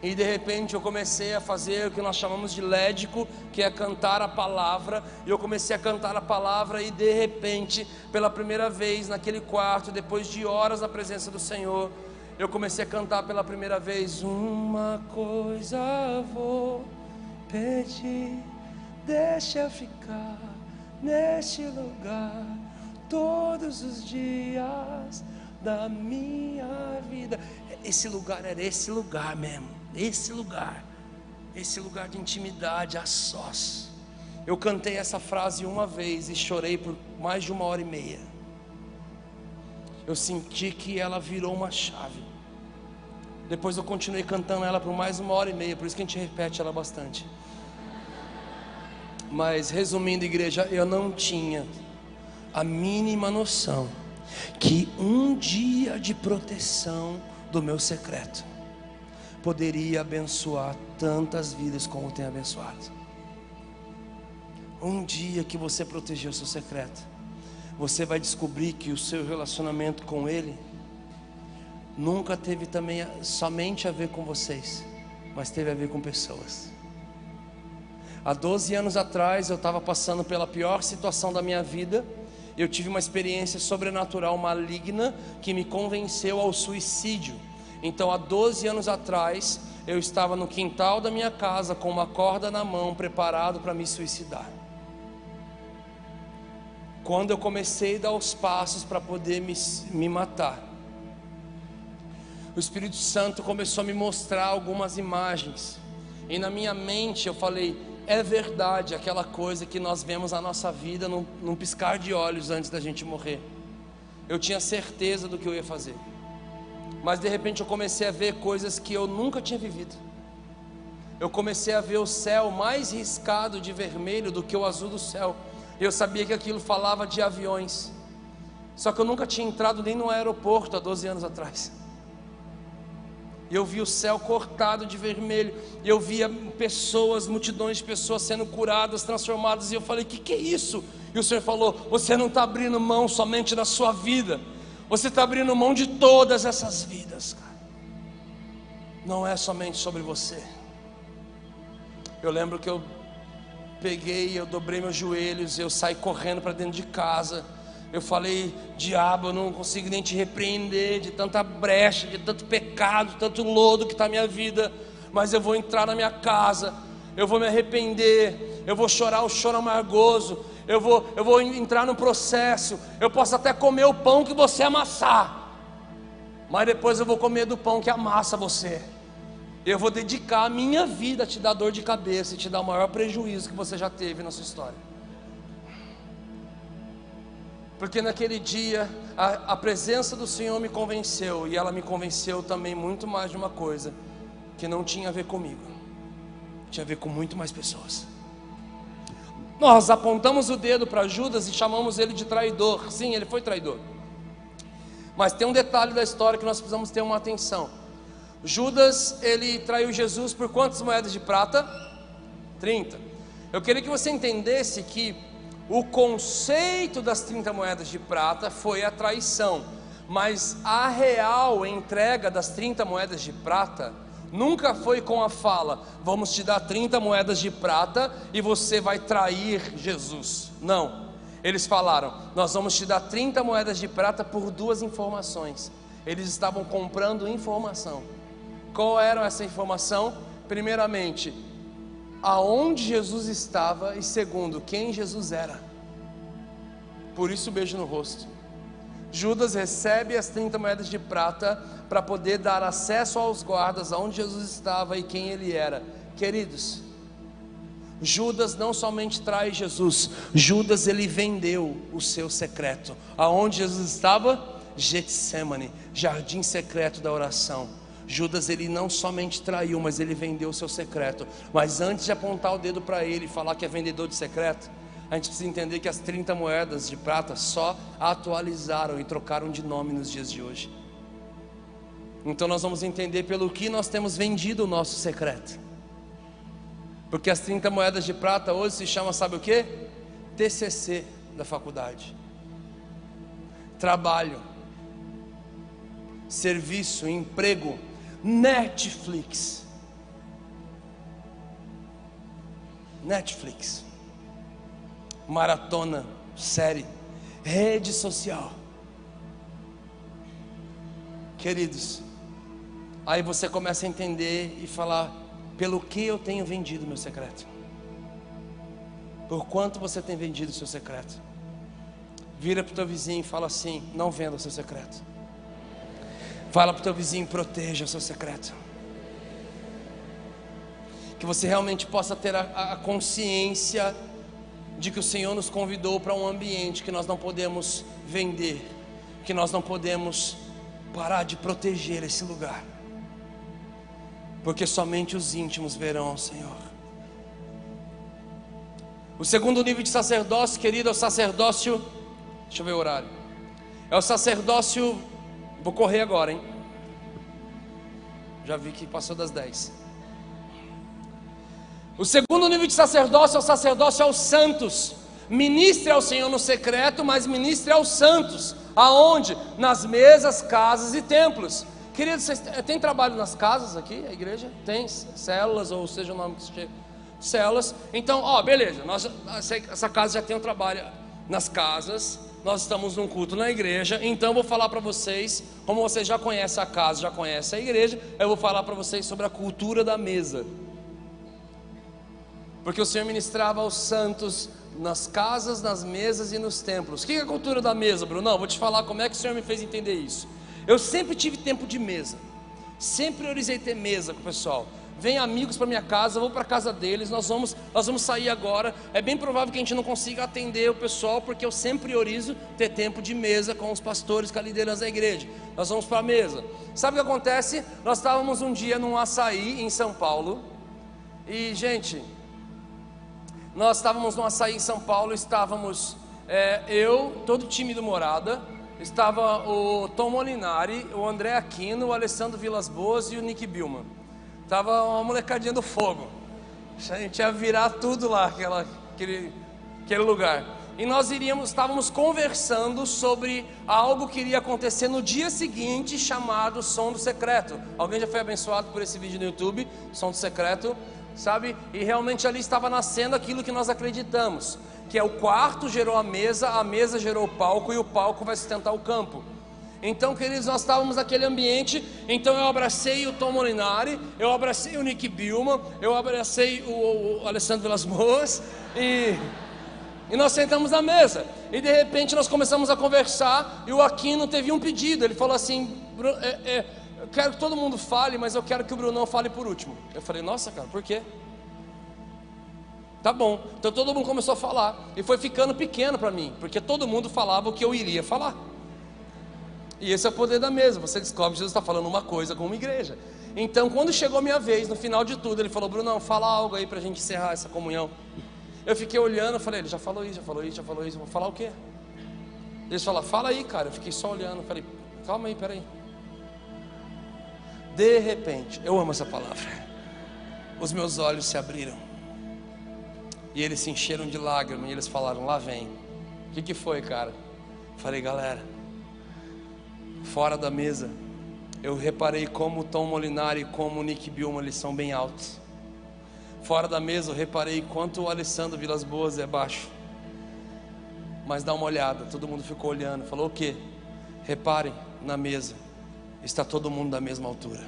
[SPEAKER 1] E de repente eu comecei a fazer o que nós chamamos de lédico, que é cantar a palavra. E eu comecei a cantar a palavra, e de repente, pela primeira vez naquele quarto, depois de horas na presença do Senhor, eu comecei a cantar pela primeira vez: Uma coisa vou pedir, deixa ficar neste lugar todos os dias da minha vida. Esse lugar era esse lugar mesmo esse lugar, esse lugar de intimidade a sós. Eu cantei essa frase uma vez e chorei por mais de uma hora e meia. Eu senti que ela virou uma chave. Depois eu continuei cantando ela por mais uma hora e meia, por isso que a gente repete ela bastante. Mas resumindo, igreja, eu não tinha a mínima noção que um dia de proteção do meu secreto poderia abençoar tantas vidas como tem abençoado. Um dia que você protegeu o seu secreto, você vai descobrir que o seu relacionamento com Ele nunca teve também somente a ver com vocês, mas teve a ver com pessoas. Há 12 anos atrás eu estava passando pela pior situação da minha vida. Eu tive uma experiência sobrenatural maligna que me convenceu ao suicídio. Então, há 12 anos atrás, eu estava no quintal da minha casa com uma corda na mão, preparado para me suicidar. Quando eu comecei a dar os passos para poder me, me matar, o Espírito Santo começou a me mostrar algumas imagens, e na minha mente eu falei: é verdade aquela coisa que nós vemos na nossa vida num, num piscar de olhos antes da gente morrer. Eu tinha certeza do que eu ia fazer mas de repente eu comecei a ver coisas que eu nunca tinha vivido. Eu comecei a ver o céu mais riscado de vermelho do que o azul do céu. Eu sabia que aquilo falava de aviões. Só que eu nunca tinha entrado nem no aeroporto há 12 anos atrás. Eu vi o céu cortado de vermelho. Eu via pessoas, multidões de pessoas sendo curadas, transformadas. E eu falei: que que é isso? E o Senhor falou: Você não está abrindo mão somente da sua vida você está abrindo mão de todas essas vidas, cara. Não é somente sobre você. Eu lembro que eu peguei, eu dobrei meus joelhos, eu saí correndo para dentro de casa. Eu falei, diabo, eu não consigo nem te repreender de tanta brecha, de tanto pecado, de tanto lodo que está a minha vida. Mas eu vou entrar na minha casa, eu vou me arrepender, eu vou chorar o choro amargoso, eu vou, eu vou entrar no processo, eu posso até comer o pão que você amassar, mas depois eu vou comer do pão que amassa você. Eu vou dedicar a minha vida a te dar dor de cabeça e te dar o maior prejuízo que você já teve na sua história. Porque naquele dia a, a presença do Senhor me convenceu, e ela me convenceu também muito mais de uma coisa, que não tinha a ver comigo, tinha a ver com muito mais pessoas. Nós apontamos o dedo para Judas e chamamos ele de traidor. Sim, ele foi traidor. Mas tem um detalhe da história que nós precisamos ter uma atenção. Judas, ele traiu Jesus por quantas moedas de prata? 30. Eu queria que você entendesse que o conceito das 30 moedas de prata foi a traição, mas a real entrega das 30 moedas de prata Nunca foi com a fala: vamos te dar 30 moedas de prata e você vai trair Jesus. Não. Eles falaram: nós vamos te dar 30 moedas de prata por duas informações. Eles estavam comprando informação. Qual era essa informação? Primeiramente, aonde Jesus estava e segundo, quem Jesus era. Por isso beijo no rosto. Judas recebe as 30 moedas de prata para poder dar acesso aos guardas aonde Jesus estava e quem ele era. Queridos, Judas não somente traz Jesus, Judas ele vendeu o seu secreto. Aonde Jesus estava? Getsemane, jardim secreto da oração. Judas ele não somente traiu, mas ele vendeu o seu secreto. Mas antes de apontar o dedo para ele e falar que é vendedor de secreto, a gente precisa entender que as 30 moedas de prata só atualizaram e trocaram de nome nos dias de hoje. Então nós vamos entender pelo que nós temos vendido o nosso secreto. Porque as 30 moedas de prata hoje se chama, sabe o que? TCC da faculdade. Trabalho, serviço, emprego, Netflix. Netflix. Maratona, série, rede social. Queridos, aí você começa a entender e falar: pelo que eu tenho vendido meu secreto? Por quanto você tem vendido seu secreto? Vira para o teu vizinho e fala assim: não venda o seu secreto. Fala para o teu vizinho: proteja o seu secreto. Que você realmente possa ter a, a consciência de que o Senhor nos convidou para um ambiente que nós não podemos vender, que nós não podemos parar de proteger esse lugar, porque somente os íntimos verão o Senhor. O segundo nível de sacerdócio, querido, é o sacerdócio. Deixa eu ver o horário. É o sacerdócio. Vou correr agora, hein? Já vi que passou das 10. O segundo nível de sacerdócio é o sacerdócio aos santos. Ministre ao Senhor no secreto, mas ministre aos santos. Aonde? Nas mesas, casas e templos. Queridos, vocês tem trabalho nas casas aqui, a igreja? Tem células, ou seja o nome que se Células. Então, ó, beleza, nós, essa casa já tem um trabalho nas casas, nós estamos num culto na igreja, então vou falar para vocês, como vocês já conhecem a casa, já conhecem a igreja, eu vou falar para vocês sobre a cultura da mesa. Porque o Senhor ministrava aos santos nas casas, nas mesas e nos templos. O que é a cultura da mesa, Bruno? Não, vou te falar como é que o Senhor me fez entender isso. Eu sempre tive tempo de mesa. Sempre priorizei ter mesa com o pessoal. Vem amigos para minha casa, vou para casa deles, nós vamos, nós vamos sair agora. É bem provável que a gente não consiga atender o pessoal, porque eu sempre priorizo ter tempo de mesa com os pastores, com a liderança da igreja. Nós vamos para a mesa. Sabe o que acontece? Nós estávamos um dia num açaí em São Paulo. E, gente, nós estávamos no açaí em São Paulo, estávamos é, eu, todo o time do Morada, estava o Tom Molinari, o André Aquino, o Alessandro Vilas Boas e o Nick Bilman. Estava uma molecadinha do fogo. A gente ia virar tudo lá, aquela, aquele, aquele lugar. E nós iríamos, estávamos conversando sobre algo que iria acontecer no dia seguinte, chamado Som do Secreto. Alguém já foi abençoado por esse vídeo no YouTube, Som do Secreto? Sabe? E realmente ali estava nascendo aquilo que nós acreditamos, que é o quarto gerou a mesa, a mesa gerou o palco e o palco vai sustentar o campo. Então, queridos, nós estávamos naquele ambiente. Então, eu abracei o Tom Molinari, eu abracei o Nick Bilman, eu abracei o, o Alessandro Vilas Boas e, e nós sentamos na mesa. E de repente nós começamos a conversar. E o Aquino teve um pedido. Ele falou assim: é, é, eu quero que todo mundo fale, mas eu quero que o Brunão fale por último. Eu falei, nossa, cara, por quê? Tá bom. Então todo mundo começou a falar. E foi ficando pequeno para mim, porque todo mundo falava o que eu iria falar. E esse é o poder da mesa. Você descobre que Jesus está falando uma coisa com uma igreja. Então, quando chegou a minha vez, no final de tudo, ele falou: Brunão, fala algo aí para a gente encerrar essa comunhão. Eu fiquei olhando, falei: ele já falou isso, já falou isso, já falou isso. vou falar o quê? Eles falaram: fala aí, cara. Eu fiquei só olhando. Falei: calma aí, peraí. De repente, eu amo essa palavra. Os meus olhos se abriram. E eles se encheram de lágrimas. E eles falaram: Lá vem. O que, que foi, cara? Falei, galera. Fora da mesa, eu reparei como o Tom Molinari e como o Nick Bilma eles são bem altos. Fora da mesa, eu reparei quanto o Alessandro Vilas Boas é baixo. Mas dá uma olhada, todo mundo ficou olhando. Falou o quê? Reparem na mesa está todo mundo da mesma altura.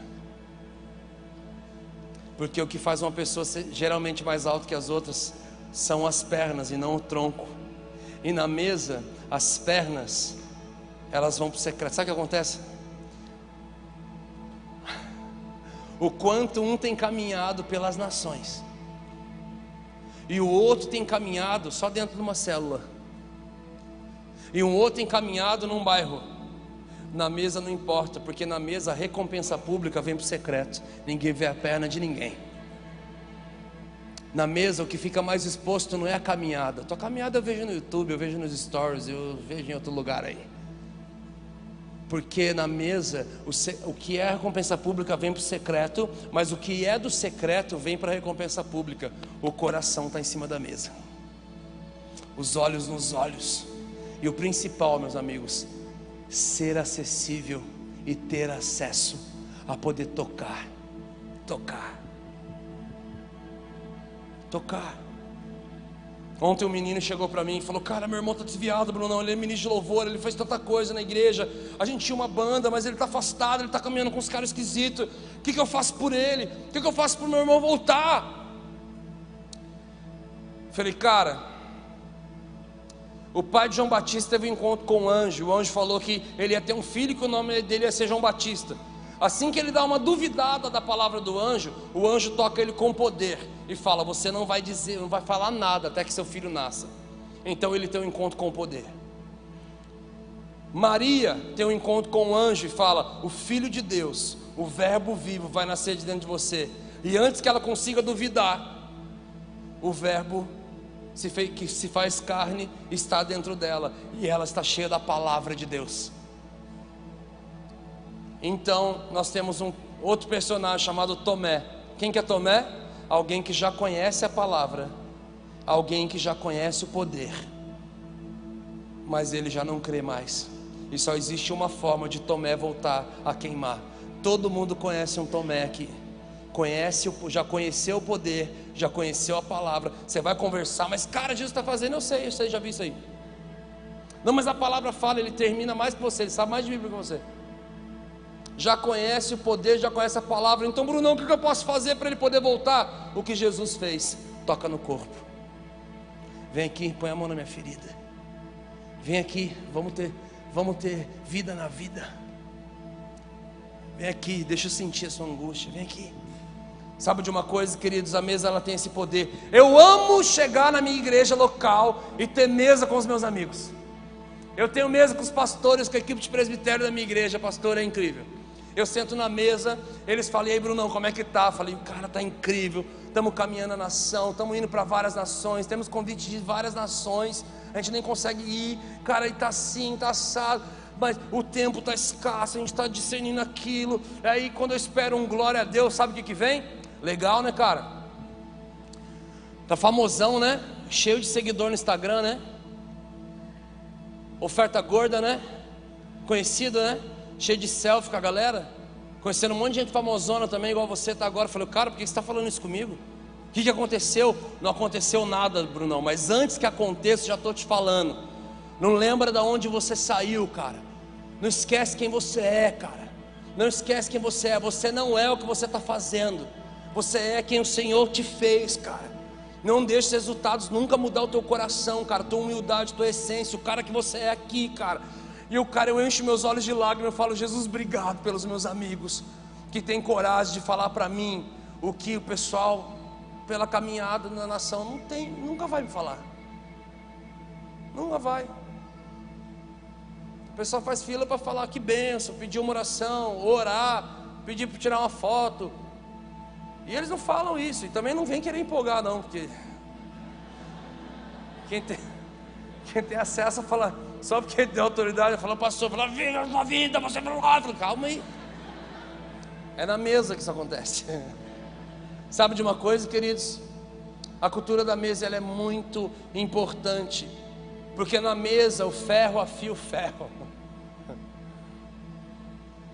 [SPEAKER 1] Porque o que faz uma pessoa ser geralmente mais alta que as outras são as pernas e não o tronco. E na mesa, as pernas, elas vão para o secreto. Sabe o que acontece? O quanto um tem caminhado pelas nações, e o outro tem caminhado só dentro de uma célula, e um outro tem caminhado num bairro. Na mesa não importa, porque na mesa a recompensa pública vem para o secreto. Ninguém vê a perna de ninguém. Na mesa o que fica mais exposto não é a caminhada. Tua caminhada eu vejo no YouTube, eu vejo nos stories, eu vejo em outro lugar aí. Porque na mesa, o, o que é recompensa pública vem para o secreto, mas o que é do secreto vem para a recompensa pública. O coração está em cima da mesa, os olhos nos olhos. E o principal, meus amigos, ser acessível e ter acesso a poder tocar, tocar, tocar. Ontem um menino chegou para mim e falou: Cara, meu irmão está desviado, Bruno. Ele é ministro de louvor, ele fez tanta coisa na igreja. A gente tinha uma banda, mas ele está afastado, ele está caminhando com os caras esquisitos. O que, que eu faço por ele? O que, que eu faço para o meu irmão voltar? Falei, cara, o pai de João Batista teve um encontro com um anjo. O anjo falou que ele ia ter um filho e que o nome dele ia ser João Batista. Assim que ele dá uma duvidada da palavra do anjo, o anjo toca ele com poder e fala: Você não vai dizer, não vai falar nada até que seu filho nasça. Então ele tem um encontro com o poder. Maria tem um encontro com o anjo e fala: O filho de Deus, o Verbo vivo, vai nascer de dentro de você. E antes que ela consiga duvidar, o Verbo se fez, que se faz carne está dentro dela e ela está cheia da palavra de Deus. Então, nós temos um outro personagem chamado Tomé. Quem que é Tomé? Alguém que já conhece a palavra, alguém que já conhece o poder, mas ele já não crê mais. E só existe uma forma de Tomé voltar a queimar. Todo mundo conhece um Tomé aqui. Conhece, já conheceu o poder, já conheceu a palavra. Você vai conversar, mas cara, Jesus está fazendo, eu sei, eu sei, já vi isso aí. Não, mas a palavra fala, ele termina mais que você, ele sabe mais de Bíblia que você já conhece o poder, já conhece a palavra. Então, Brunão, o que eu posso fazer para ele poder voltar? O que Jesus fez: toca no corpo. Vem aqui, põe a mão na minha ferida. Vem aqui, vamos ter, vamos ter vida na vida. Vem aqui, deixa eu sentir a sua angústia. Vem aqui. Sabe de uma coisa, queridos? A mesa ela tem esse poder. Eu amo chegar na minha igreja local e ter mesa com os meus amigos. Eu tenho mesa com os pastores, com a equipe de presbitério da minha igreja. Pastor é incrível. Eu sento na mesa, eles falam, e aí Brunão, como é que tá? Falei, cara, tá incrível, estamos caminhando a nação, estamos indo para várias nações, temos convite de várias nações, a gente nem consegue ir, cara, e tá assim, tá assado, mas o tempo tá escasso, a gente está discernindo aquilo, aí quando eu espero um glória a Deus, sabe o que que vem? Legal, né, cara? Tá famosão, né? Cheio de seguidor no Instagram, né? Oferta gorda, né? Conhecido, né? cheio de selfie com a galera, conhecendo um monte de gente famosona também, igual você está agora. Falei, cara, por que você está falando isso comigo? O que, que aconteceu? Não aconteceu nada, Brunão, mas antes que aconteça, já estou te falando. Não lembra de onde você saiu, cara. Não esquece quem você é, cara. Não esquece quem você é. Você não é o que você está fazendo. Você é quem o Senhor te fez, cara. Não deixe os resultados nunca mudar o teu coração, cara. Tua humildade, tua essência, o cara que você é aqui, cara. E o cara, eu encho meus olhos de lágrimas, eu falo, Jesus, obrigado pelos meus amigos que têm coragem de falar para mim o que o pessoal, pela caminhada na nação, não tem, nunca vai me falar. Nunca vai. O pessoal faz fila para falar que benção, pedir uma oração, orar, pedir para tirar uma foto. E eles não falam isso, e também não vem querer empolgar, não, porque quem tem, quem tem acesso fala, só porque tem autoridade, falou, pastor, fala, viva a sua vida, você não gosta. Calma aí. É na mesa que isso acontece. Sabe de uma coisa, queridos? A cultura da mesa ela é muito importante. Porque na mesa o ferro afia o ferro.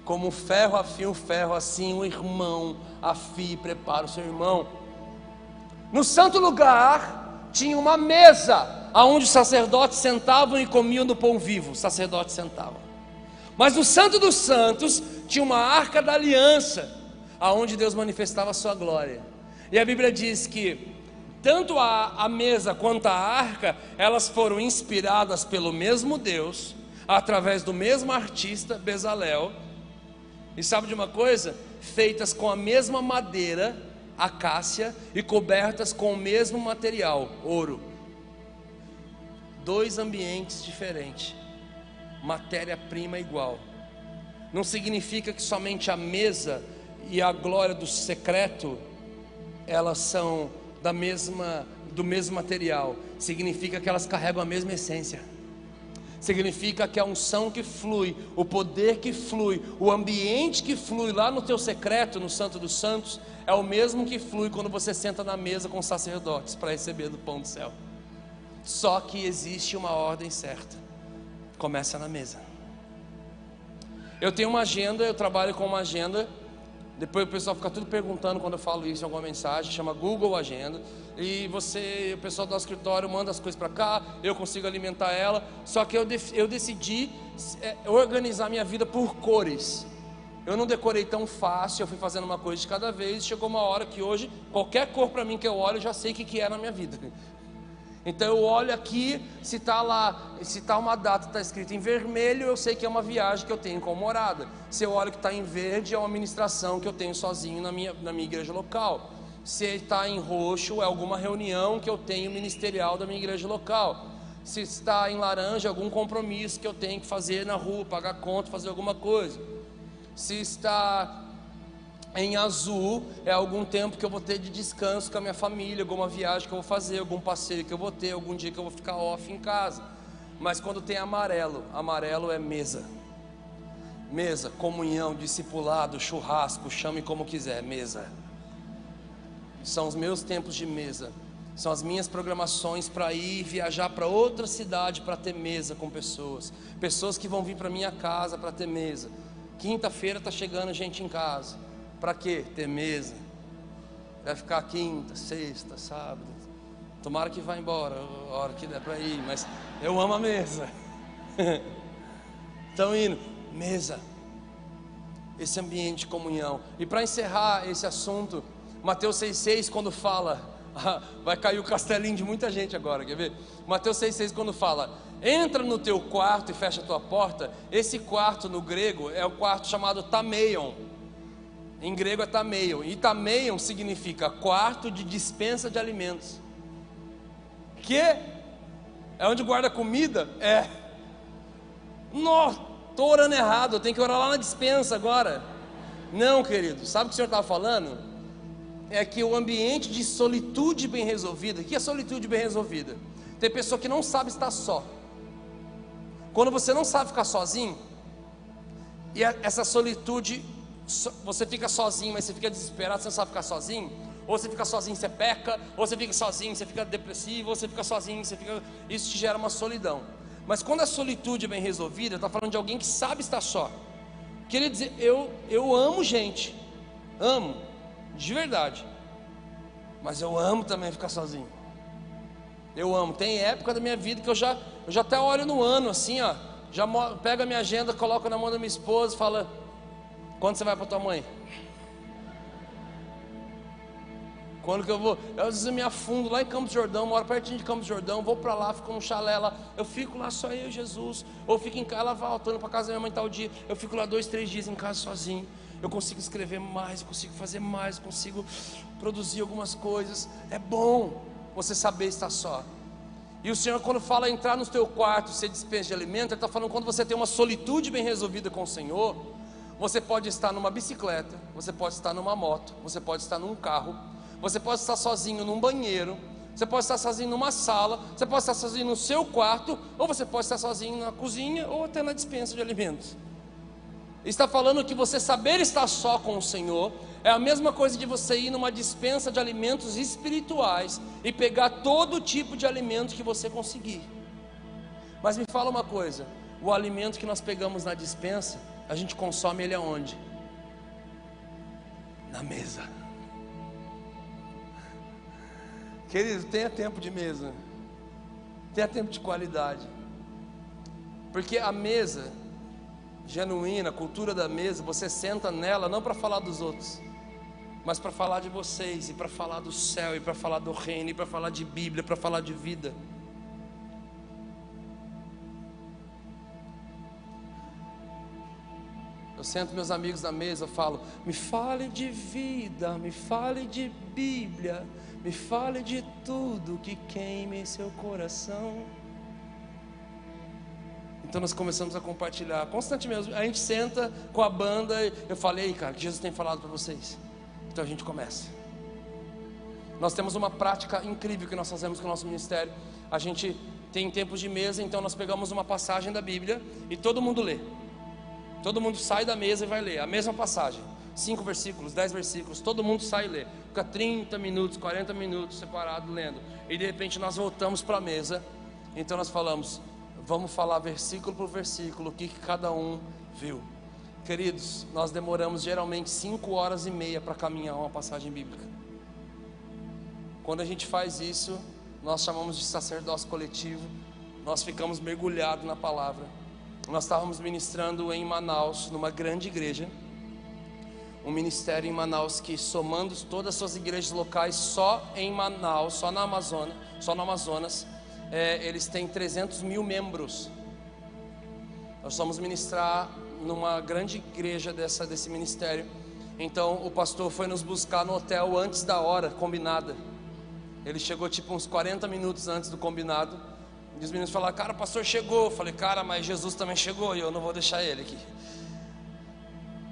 [SPEAKER 1] Como ferro afia o ferro, assim o irmão afia e prepara o seu irmão. No santo lugar tinha uma mesa aonde os sacerdotes sentavam e comiam do pão vivo, os sacerdotes sentavam. Mas no Santo dos Santos tinha uma arca da aliança, aonde Deus manifestava a sua glória. E a Bíblia diz que tanto a, a mesa quanto a arca, elas foram inspiradas pelo mesmo Deus, através do mesmo artista, Bezalel. E sabe de uma coisa? Feitas com a mesma madeira, acácia, e cobertas com o mesmo material, ouro dois ambientes diferentes, matéria-prima igual. Não significa que somente a mesa e a glória do secreto elas são da mesma do mesmo material. Significa que elas carregam a mesma essência. Significa que a unção que flui, o poder que flui, o ambiente que flui lá no teu secreto, no Santo dos Santos, é o mesmo que flui quando você senta na mesa com os sacerdotes para receber do pão do céu. Só que existe uma ordem certa. Começa na mesa. Eu tenho uma agenda, eu trabalho com uma agenda. Depois o pessoal fica tudo perguntando quando eu falo isso em alguma mensagem, chama Google Agenda. E você, o pessoal do escritório manda as coisas para cá, eu consigo alimentar ela. Só que eu, eu decidi é, organizar minha vida por cores. Eu não decorei tão fácil, eu fui fazendo uma coisa de cada vez. Chegou uma hora que hoje, qualquer cor para mim que eu olho, eu já sei o que, que é na minha vida. Então eu olho aqui, se está lá, se está uma data, está escrito em vermelho, eu sei que é uma viagem que eu tenho com morada. Se eu olho que está em verde, é uma ministração que eu tenho sozinho na minha, na minha igreja local. Se está em roxo, é alguma reunião que eu tenho ministerial da minha igreja local. Se está em laranja, algum compromisso que eu tenho que fazer na rua, pagar conta, fazer alguma coisa. Se está em azul é algum tempo que eu vou ter de descanso com a minha família, alguma viagem que eu vou fazer, algum passeio que eu vou ter, algum dia que eu vou ficar off em casa. Mas quando tem amarelo, amarelo é mesa. Mesa, comunhão, discipulado, churrasco, chame como quiser, mesa. São os meus tempos de mesa. São as minhas programações para ir viajar para outra cidade para ter mesa com pessoas. Pessoas que vão vir para minha casa para ter mesa. Quinta-feira está chegando gente em casa. Para quê? Ter mesa. Vai ficar quinta, sexta, sábado. Tomara que vá embora, a hora que der para ir, mas eu amo a mesa. Estão indo, mesa. Esse ambiente de comunhão. E para encerrar esse assunto, Mateus 6,6 quando fala, vai cair o castelinho de muita gente agora, quer ver? Mateus 6,6 quando fala, entra no teu quarto e fecha a tua porta. Esse quarto no grego é o quarto chamado tameion em grego é tameion. E tameion significa quarto de dispensa de alimentos. Que? É onde guarda comida? É. Nossa, estou orando errado, eu tenho que orar lá na dispensa agora. Não, querido, sabe o que o Senhor estava falando? É que o ambiente de solitude bem resolvida, o que é solitude bem resolvida? Tem pessoa que não sabe estar só. Quando você não sabe ficar sozinho, e essa solitude você fica sozinho, mas você fica desesperado, você não sabe ficar sozinho. Ou você fica sozinho, você peca, ou você fica sozinho, você fica depressivo, ou você fica sozinho, você fica. Isso te gera uma solidão. Mas quando a solitude é bem resolvida, está falando de alguém que sabe estar só. Queria dizer, eu, eu amo gente, amo, de verdade. Mas eu amo também ficar sozinho. Eu amo. Tem época da minha vida que eu já, eu já até olho no ano assim, ó. Já pego a minha agenda, coloco na mão da minha esposa falo, quando você vai para tua mãe? Quando que eu vou? Eu às vezes eu me afundo lá em Campos Jordão, moro pertinho de Campos Jordão, vou para lá, fico num chalé lá, eu fico lá só eu e Jesus, ou fico em casa, ela voltando para casa da minha mãe tal dia, eu fico lá dois, três dias em casa sozinho, eu consigo escrever mais, eu consigo fazer mais, eu consigo produzir algumas coisas, é bom você saber estar só. E o Senhor, quando fala entrar no teu quarto, ser dispensa de alimento, Ele está falando quando você tem uma solitude bem resolvida com o Senhor, você pode estar numa bicicleta, você pode estar numa moto, você pode estar num carro, você pode estar sozinho num banheiro, você pode estar sozinho numa sala, você pode estar sozinho no seu quarto, ou você pode estar sozinho na cozinha ou até na dispensa de alimentos. Está falando que você saber estar só com o Senhor é a mesma coisa de você ir numa dispensa de alimentos espirituais e pegar todo tipo de alimento que você conseguir. Mas me fala uma coisa: o alimento que nós pegamos na dispensa a gente consome ele aonde? Na mesa. Querido, tenha tempo de mesa. Tenha tempo de qualidade. Porque a mesa genuína, a cultura da mesa, você senta nela não para falar dos outros, mas para falar de vocês, e para falar do céu, e para falar do reino, e para falar de Bíblia, para falar de vida. Eu sento meus amigos na mesa, eu falo: me fale de vida, me fale de Bíblia, me fale de tudo que queime em seu coração. Então nós começamos a compartilhar constantemente. A gente senta com a banda, eu falei, cara, que Jesus tem falado para vocês. Então a gente começa. Nós temos uma prática incrível que nós fazemos com o nosso ministério. A gente tem tempos de mesa, então nós pegamos uma passagem da Bíblia e todo mundo lê. Todo mundo sai da mesa e vai ler a mesma passagem. Cinco versículos, dez versículos, todo mundo sai e lê. Fica 30 minutos, 40 minutos separado lendo. E de repente nós voltamos para a mesa. Então nós falamos, vamos falar versículo por versículo, o que, que cada um viu. Queridos, nós demoramos geralmente cinco horas e meia para caminhar uma passagem bíblica. Quando a gente faz isso, nós chamamos de sacerdócio coletivo, nós ficamos mergulhados na palavra. Nós estávamos ministrando em Manaus, numa grande igreja, um ministério em Manaus que, somando todas as suas igrejas locais, só em Manaus, só na Amazônia, só no Amazonas, é, eles têm 300 mil membros. Nós vamos ministrar numa grande igreja dessa, desse ministério. Então o pastor foi nos buscar no hotel antes da hora combinada. Ele chegou tipo uns 40 minutos antes do combinado. E os meninos falaram, cara, o pastor chegou. Eu falei, cara, mas Jesus também chegou e eu não vou deixar ele aqui.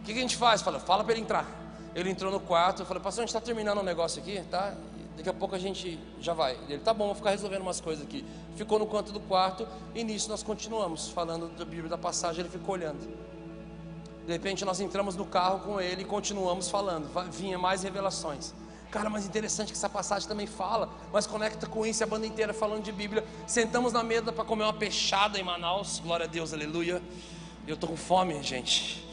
[SPEAKER 1] O que, que a gente faz? Fala, fala para ele entrar. Ele entrou no quarto, eu falei, pastor, a gente está terminando um negócio aqui, tá? Daqui a pouco a gente já vai. Ele, tá bom, vou ficar resolvendo umas coisas aqui. Ficou no canto do quarto e nisso nós continuamos falando da Bíblia, da passagem, ele ficou olhando. De repente nós entramos no carro com ele e continuamos falando. Vinha mais revelações. Cara, mas interessante que essa passagem também fala, mas conecta com isso a banda inteira falando de Bíblia. Sentamos na mesa para comer uma peixada em Manaus, glória a Deus, aleluia. Eu estou com fome, gente.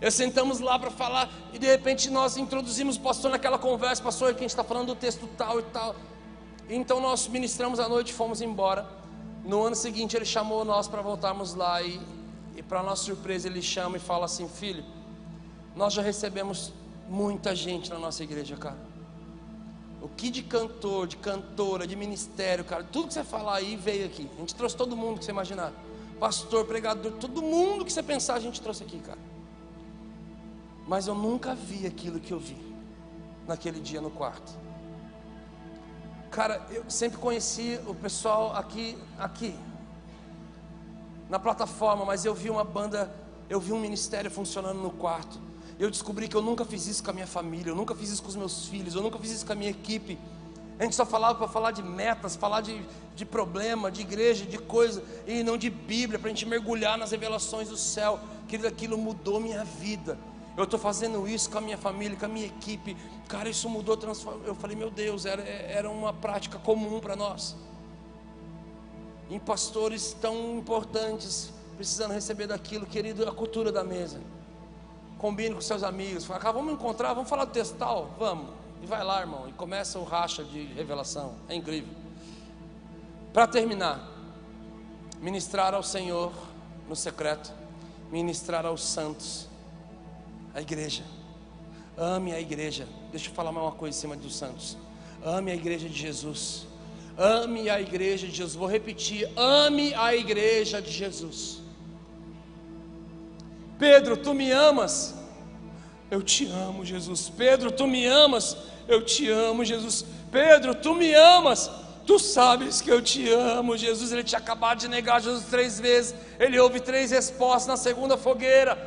[SPEAKER 1] Eu sentamos lá para falar e de repente nós introduzimos o pastor naquela conversa, pastor, que a gente está falando do texto tal e tal. Então nós ministramos a noite e fomos embora. No ano seguinte ele chamou nós para voltarmos lá e, e para nossa surpresa ele chama e fala assim, filho nós já recebemos muita gente na nossa igreja, cara. O que de cantor, de cantora, de ministério, cara, tudo que você falar aí veio aqui. A gente trouxe todo mundo que você imaginar. Pastor, pregador, todo mundo que você pensar, a gente trouxe aqui, cara. Mas eu nunca vi aquilo que eu vi naquele dia no quarto. Cara, eu sempre conheci o pessoal aqui, aqui, na plataforma, mas eu vi uma banda, eu vi um ministério funcionando no quarto eu descobri que eu nunca fiz isso com a minha família, eu nunca fiz isso com os meus filhos, eu nunca fiz isso com a minha equipe. A gente só falava para falar de metas, falar de, de problema, de igreja, de coisa, e não de Bíblia, para a gente mergulhar nas revelações do céu. Querido, aquilo mudou minha vida. Eu estou fazendo isso com a minha família, com a minha equipe. Cara, isso mudou, transformou. Eu falei, meu Deus, era, era uma prática comum para nós. Em pastores tão importantes, precisando receber daquilo, querido, a cultura da mesa. Combine com seus amigos. Fala, vamos encontrar, vamos falar do texto tal? Vamos. E vai lá, irmão. E começa o racha de revelação. É incrível. Para terminar, ministrar ao Senhor no secreto, ministrar aos santos, a igreja. Ame a igreja. Deixa eu falar mais uma coisa em cima dos santos. Ame a igreja de Jesus. Ame a igreja de Jesus. Vou repetir: ame a igreja de Jesus. Pedro, tu me amas? Eu te amo, Jesus. Pedro, tu me amas? Eu te amo, Jesus. Pedro, tu me amas? Tu sabes que eu te amo, Jesus. Ele tinha acabado de negar Jesus três vezes. Ele ouve três respostas na segunda fogueira.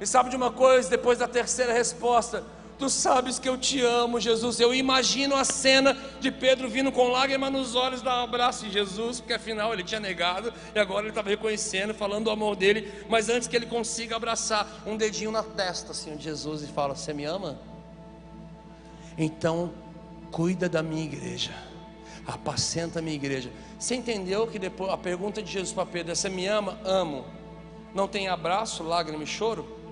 [SPEAKER 1] E sabe de uma coisa? Depois da terceira resposta, Tu sabes que eu te amo, Jesus. Eu imagino a cena de Pedro vindo com lágrimas nos olhos, dar um abraço em Jesus, porque afinal ele tinha negado e agora ele estava reconhecendo, falando do amor dele. Mas antes que ele consiga abraçar, um dedinho na testa assim de Jesus e fala: Você me ama? Então, cuida da minha igreja, apacenta a minha igreja. Você entendeu que depois a pergunta de Jesus para Pedro é: Você me ama? Amo. Não tem abraço, lágrima e choro?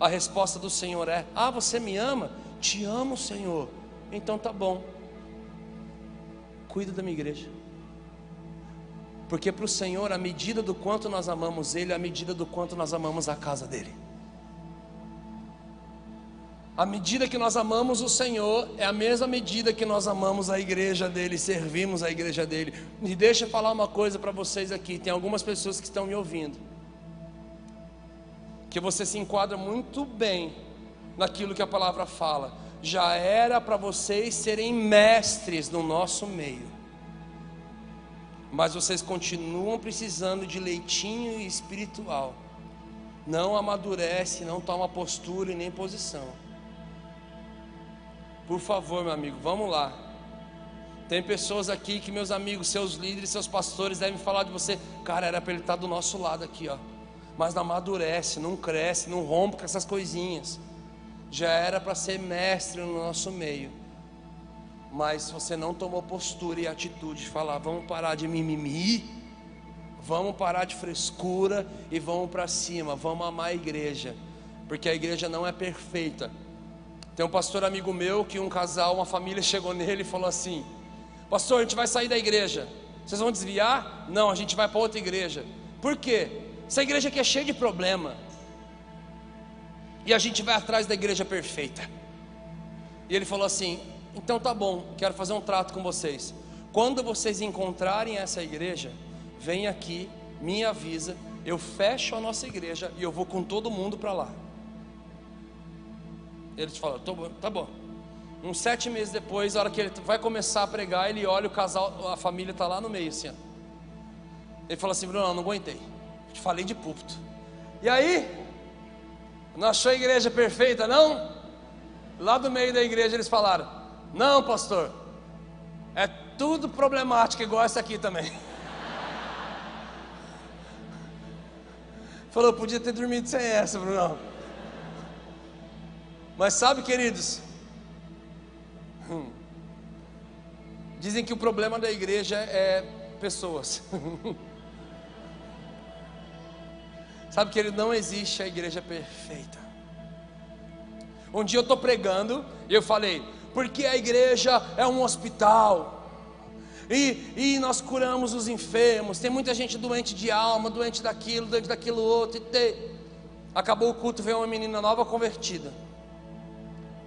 [SPEAKER 1] A resposta do Senhor é: Ah, você me ama? Te amo, Senhor. Então tá bom. Cuida da minha igreja. Porque para o Senhor, a medida do quanto nós amamos Ele, é a medida do quanto nós amamos a casa dele. A medida que nós amamos o Senhor é a mesma medida que nós amamos a igreja dele, servimos a igreja dele. E deixa eu falar uma coisa para vocês aqui: tem algumas pessoas que estão me ouvindo que você se enquadra muito bem naquilo que a palavra fala. Já era para vocês serem mestres no nosso meio, mas vocês continuam precisando de leitinho espiritual. Não amadurece, não toma postura e nem posição. Por favor, meu amigo, vamos lá. Tem pessoas aqui que meus amigos, seus líderes, seus pastores devem falar de você, cara, era para ele estar do nosso lado aqui, ó. Mas não amadurece, não cresce, não rompe com essas coisinhas. Já era para ser mestre no nosso meio. Mas você não tomou postura e atitude de falar, vamos parar de mimimi, vamos parar de frescura e vamos para cima, vamos amar a igreja, porque a igreja não é perfeita. Tem um pastor amigo meu que um casal, uma família chegou nele e falou assim: Pastor, a gente vai sair da igreja. Vocês vão desviar? Não, a gente vai para outra igreja. Por quê? Essa igreja aqui é cheia de problema. E a gente vai atrás da igreja perfeita. E ele falou assim: Então tá bom, quero fazer um trato com vocês. Quando vocês encontrarem essa igreja, vem aqui, me avisa, eu fecho a nossa igreja e eu vou com todo mundo para lá. Eles falaram: Tá bom. Uns sete meses depois, a hora que ele vai começar a pregar, ele olha o casal, a família está lá no meio, assim. Ó. Ele fala assim: Bruno, não aguentei. Te falei de púlpito. E aí? Não achou a igreja perfeita, não? Lá do meio da igreja eles falaram: Não, pastor, é tudo problemático igual essa aqui também. Falou, podia ter dormido sem essa, Bruno. Mas sabe, queridos, Hum. Dizem que o problema da igreja é pessoas. Sabe que ele não existe a igreja perfeita. Um dia eu estou pregando e eu falei, porque a igreja é um hospital. E, e nós curamos os enfermos. Tem muita gente doente de alma, doente daquilo, doente daquilo outro. E Acabou o culto, veio uma menina nova convertida.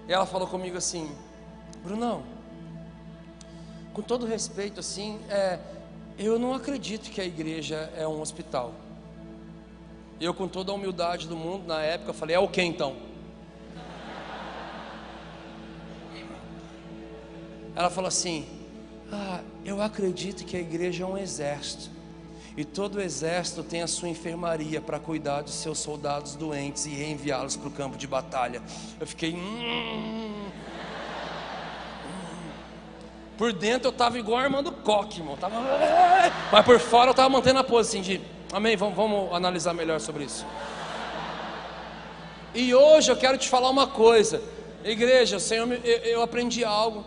[SPEAKER 1] E ela falou comigo assim: Brunão, com todo respeito, assim, é, eu não acredito que a igreja é um hospital. Eu, com toda a humildade do mundo, na época, falei: é o que então? Ela falou assim: ah, eu acredito que a igreja é um exército. E todo exército tem a sua enfermaria para cuidar dos seus soldados doentes e reenviá-los para o campo de batalha. Eu fiquei. Hum, por dentro eu estava igual Armando Coque, irmão. Tava... Mas por fora eu estava mantendo a pose assim de. Amém? Vamos, vamos analisar melhor sobre isso. E hoje eu quero te falar uma coisa. Igreja, Senhor, eu aprendi algo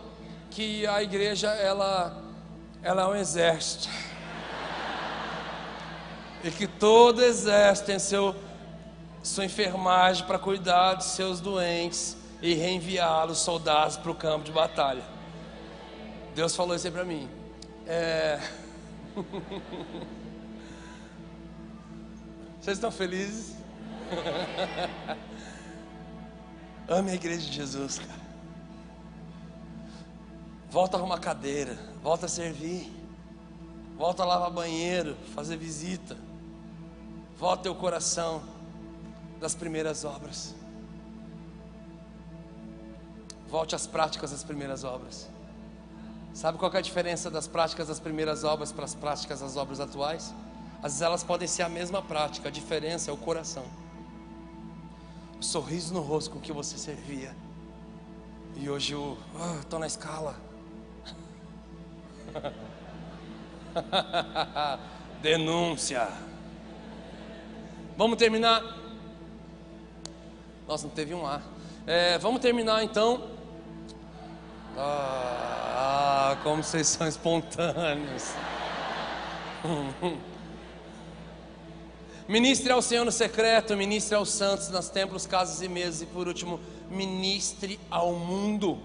[SPEAKER 1] que a igreja ela, ela é um exército. E que todo exército tem seu, sua enfermagem para cuidar dos seus doentes e reenviá-los, soldados, para o campo de batalha. Deus falou isso aí para mim. É... Vocês estão felizes? Ame a igreja de Jesus, cara. Volta a arrumar cadeira, volta a servir, volta a lavar banheiro, fazer visita, volta teu coração das primeiras obras. Volte às práticas das primeiras obras. Sabe qual é a diferença das práticas das primeiras obras para as práticas das obras atuais? Às vezes elas podem ser a mesma prática, a diferença é o coração. O sorriso no rosto com que você servia. E hoje estou oh, na escala. Denúncia. Vamos terminar. Nossa, não teve um ar. É, vamos terminar então. Ah, como vocês são espontâneos. Ministre ao Senhor no secreto, ministre aos santos nas templos, casas e mesas, e por último, ministre ao mundo.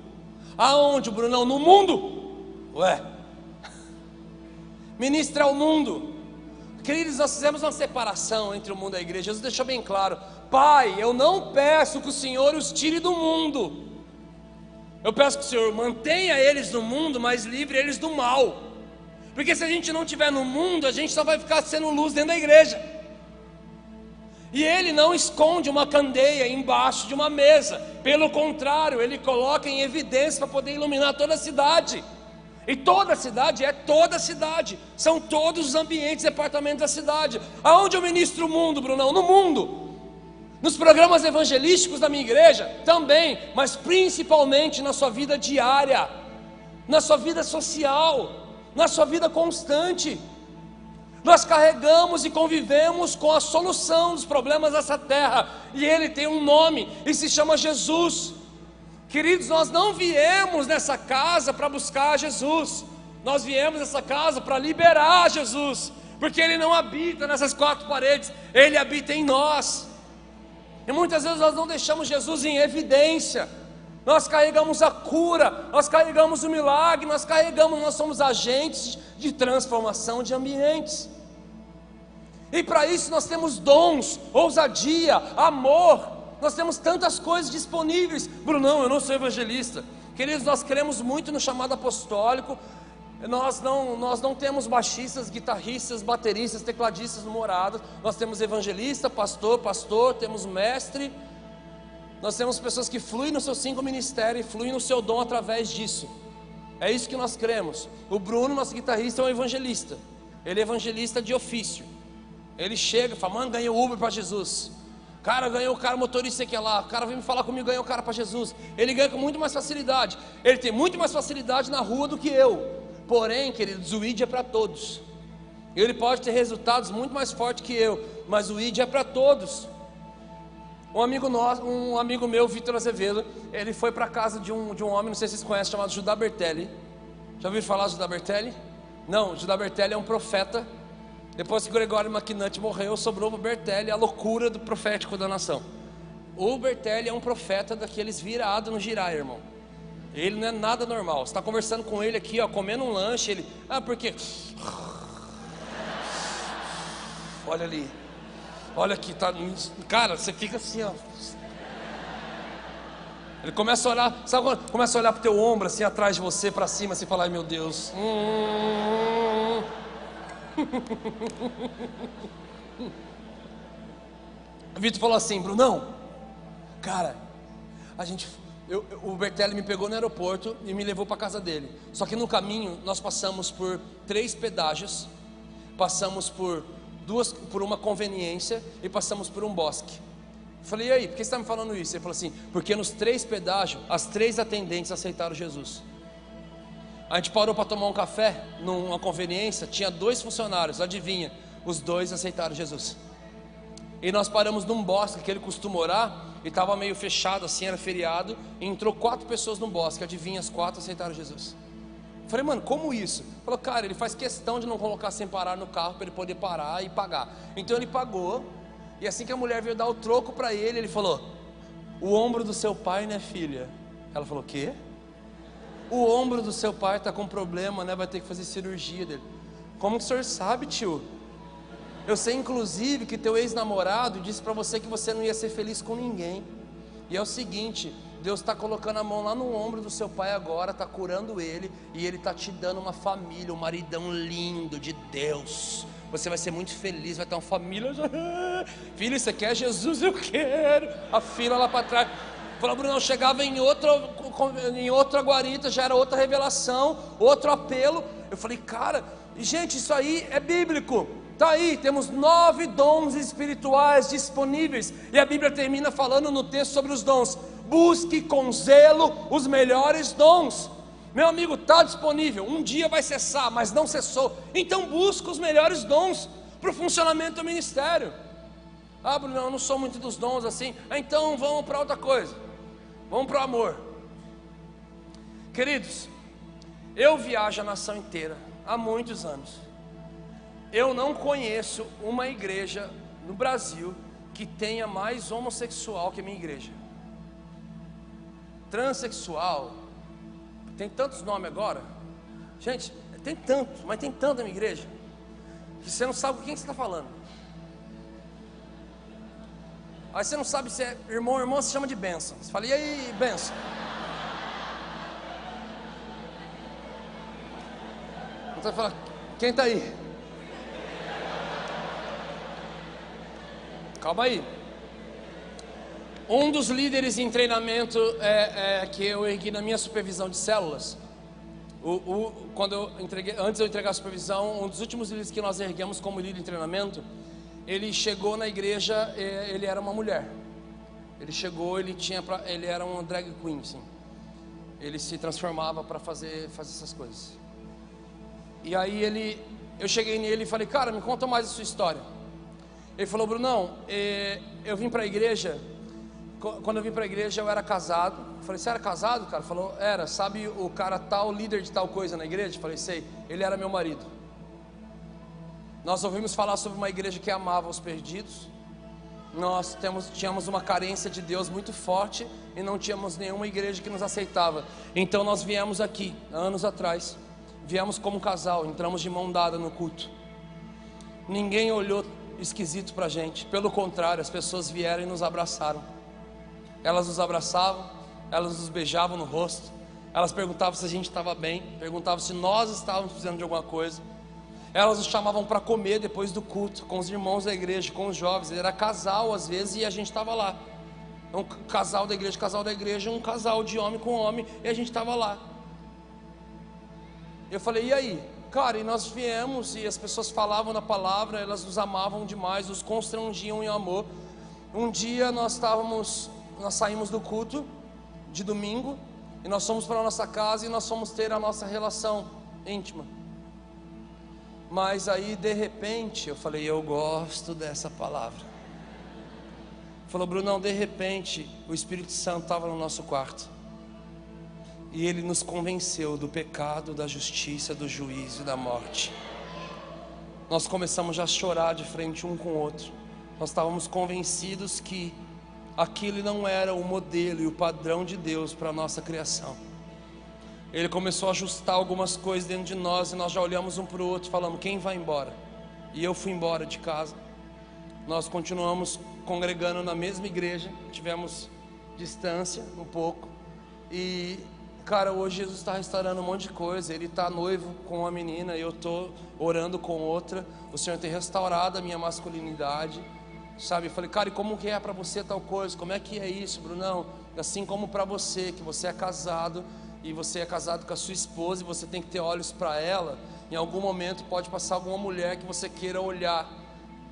[SPEAKER 1] Aonde, Brunão? No mundo? Ué, ministre ao mundo. Queridos, nós fizemos uma separação entre o mundo e a igreja. Jesus deixou bem claro: Pai, eu não peço que o Senhor os tire do mundo eu peço que o Senhor mantenha eles no mundo, mas livre eles do mal. Porque se a gente não estiver no mundo, a gente só vai ficar sendo luz dentro da igreja. E ele não esconde uma candeia embaixo de uma mesa. Pelo contrário, ele coloca em evidência para poder iluminar toda a cidade. E toda a cidade é toda a cidade. São todos os ambientes departamentos da cidade. Aonde eu ministro o mundo, Brunão? No mundo. Nos programas evangelísticos da minha igreja também, mas principalmente na sua vida diária. na sua vida social, na sua vida constante. Nós carregamos e convivemos com a solução dos problemas dessa terra, e ele tem um nome e se chama Jesus. Queridos, nós não viemos nessa casa para buscar Jesus, nós viemos nessa casa para liberar Jesus, porque Ele não habita nessas quatro paredes, Ele habita em nós. E muitas vezes nós não deixamos Jesus em evidência, nós carregamos a cura, nós carregamos o milagre, nós carregamos, nós somos agentes de transformação de ambientes. E para isso nós temos dons, ousadia, amor, nós temos tantas coisas disponíveis. Brunão, eu não sou evangelista. Queridos, nós cremos muito no chamado apostólico. Nós não, nós não temos baixistas, guitarristas, bateristas, tecladistas no morado. Nós temos evangelista, pastor, pastor, temos mestre. Nós temos pessoas que fluem no seu cinco ministério e fluem no seu dom através disso. É isso que nós cremos. O Bruno, nosso guitarrista, é um evangelista. Ele é evangelista de ofício. Ele chega e fala: Mano, ganhei o Uber para Jesus. Cara, ganhou o cara motorista que é lá. O cara vem me falar comigo, ganhou o cara para Jesus. Ele ganha com muito mais facilidade. Ele tem muito mais facilidade na rua do que eu. Porém, queridos, o ID é para todos. Ele pode ter resultados muito mais fortes que eu, mas o ID é para todos. Um amigo nosso, um amigo meu, Vitor Azevedo, ele foi para casa de um, de um homem, não sei se vocês conhecem, chamado Judá Bertelli. Já ouviram falar de Judá Bertelli? Não, Judá Bertelli é um profeta depois que Gregório Maquinante morreu, sobrou o Bertelli a loucura do profético da nação. O Bertelli é um profeta daqueles virados no girar, irmão. Ele não é nada normal. Você está conversando com ele aqui, ó, comendo um lanche, ele. Ah, porque. Olha ali. Olha aqui, tá. Cara, você fica assim, ó. Ele começa a olhar, sabe quando começa a olhar para o teu ombro, assim, atrás de você, para cima, assim, falar, ai meu Deus. Hum, Vitor falou assim, Brunão, cara, a gente, eu, o Bertelli me pegou no aeroporto e me levou para casa dele. Só que no caminho nós passamos por três pedágios, passamos por duas, por uma conveniência e passamos por um bosque. Eu falei, e aí, por que você está me falando isso? Ele falou assim, porque nos três pedágios, as três atendentes aceitaram Jesus. A gente parou para tomar um café numa conveniência, tinha dois funcionários, adivinha? Os dois aceitaram Jesus. E nós paramos num bosque que ele costuma orar, e estava meio fechado assim, era feriado, e entrou quatro pessoas no bosque, adivinha? As quatro aceitaram Jesus. Falei, mano, como isso? Falou, cara, ele faz questão de não colocar sem parar no carro para ele poder parar e pagar. Então ele pagou, e assim que a mulher veio dar o troco para ele, ele falou: O ombro do seu pai, né, filha? Ela falou: Quê? O ombro do seu pai está com problema, né? Vai ter que fazer cirurgia dele. Como que o senhor sabe, tio? Eu sei, inclusive, que teu ex-namorado disse para você que você não ia ser feliz com ninguém. E é o seguinte: Deus está colocando a mão lá no ombro do seu pai agora, está curando ele, e ele está te dando uma família, um maridão lindo de Deus. Você vai ser muito feliz, vai ter uma família. Filho, você quer Jesus? Eu quero. A fila lá para trás. Falou, Bruno, chegava em, outro, em outra guarita, já era outra revelação, outro apelo. Eu falei, cara, gente, isso aí é bíblico. Está aí, temos nove dons espirituais disponíveis. E a Bíblia termina falando no texto sobre os dons. Busque com zelo os melhores dons. Meu amigo, está disponível. Um dia vai cessar, mas não cessou. Então busque os melhores dons para o funcionamento do ministério. Ah, Bruno, eu não sou muito dos dons assim. Então vamos para outra coisa. Vamos para o amor. Queridos, eu viajo a nação inteira há muitos anos. Eu não conheço uma igreja no Brasil que tenha mais homossexual que a minha igreja. Transsexual, tem tantos nomes agora. Gente, tem tanto, mas tem tanto na minha igreja, que você não sabe com quem você está falando. Aí você não sabe se é irmão ou irmã, se chama de benção. Você fala, e aí, benção? Então você fala, quem está aí? Calma aí. Um dos líderes em treinamento é, é, que eu ergui na minha supervisão de células, o, o, quando eu entreguei, antes de eu entregar a supervisão, um dos últimos líderes que nós erguemos como líder em treinamento, ele chegou na igreja, ele era uma mulher. Ele chegou, ele tinha, pra, ele era uma drag queen, sim. Ele se transformava para fazer, fazer essas coisas. E aí ele, eu cheguei nele e falei, cara, me conta mais a sua história. Ele falou, Brunão, eh, eu vim para a igreja. Quando eu vim para a igreja eu era casado. Eu falei, você era casado, cara? Ele falou, era. Sabe o cara tal, líder de tal coisa na igreja? Eu falei, sei. Ele era meu marido. Nós ouvimos falar sobre uma igreja que amava os perdidos. Nós temos, tínhamos uma carência de Deus muito forte e não tínhamos nenhuma igreja que nos aceitava. Então nós viemos aqui, anos atrás, viemos como casal, entramos de mão dada no culto. Ninguém olhou esquisito para a gente, pelo contrário, as pessoas vieram e nos abraçaram. Elas nos abraçavam, elas nos beijavam no rosto, elas perguntavam se a gente estava bem, perguntavam se nós estávamos precisando de alguma coisa. Elas nos chamavam para comer depois do culto, com os irmãos da igreja, com os jovens. Era casal às vezes e a gente estava lá. Um casal da igreja, casal da igreja, um casal de homem com homem, e a gente estava lá. Eu falei, e aí? Cara, e nós viemos e as pessoas falavam na palavra, elas nos amavam demais, nos constrangiam em amor. Um dia nós estávamos, nós saímos do culto de domingo e nós fomos para a nossa casa e nós fomos ter a nossa relação íntima. Mas aí de repente eu falei, eu gosto dessa palavra. Falou, Brunão, de repente o Espírito Santo estava no nosso quarto. E ele nos convenceu do pecado, da justiça, do juízo e da morte. Nós começamos já a chorar de frente um com o outro. Nós estávamos convencidos que aquilo não era o modelo e o padrão de Deus para a nossa criação. Ele começou a ajustar algumas coisas dentro de nós e nós já olhamos um para o outro, falando: quem vai embora? E eu fui embora de casa. Nós continuamos congregando na mesma igreja, tivemos distância um pouco e Cara, hoje Jesus está restaurando um monte de coisa. Ele está noivo com uma menina e eu estou orando com outra. O Senhor tem restaurado a minha masculinidade. Sabe? Eu falei, cara, e como que é para você tal coisa? Como é que é isso, Brunão? Assim como para você, que você é casado e você é casado com a sua esposa e você tem que ter olhos para ela. Em algum momento pode passar alguma mulher que você queira olhar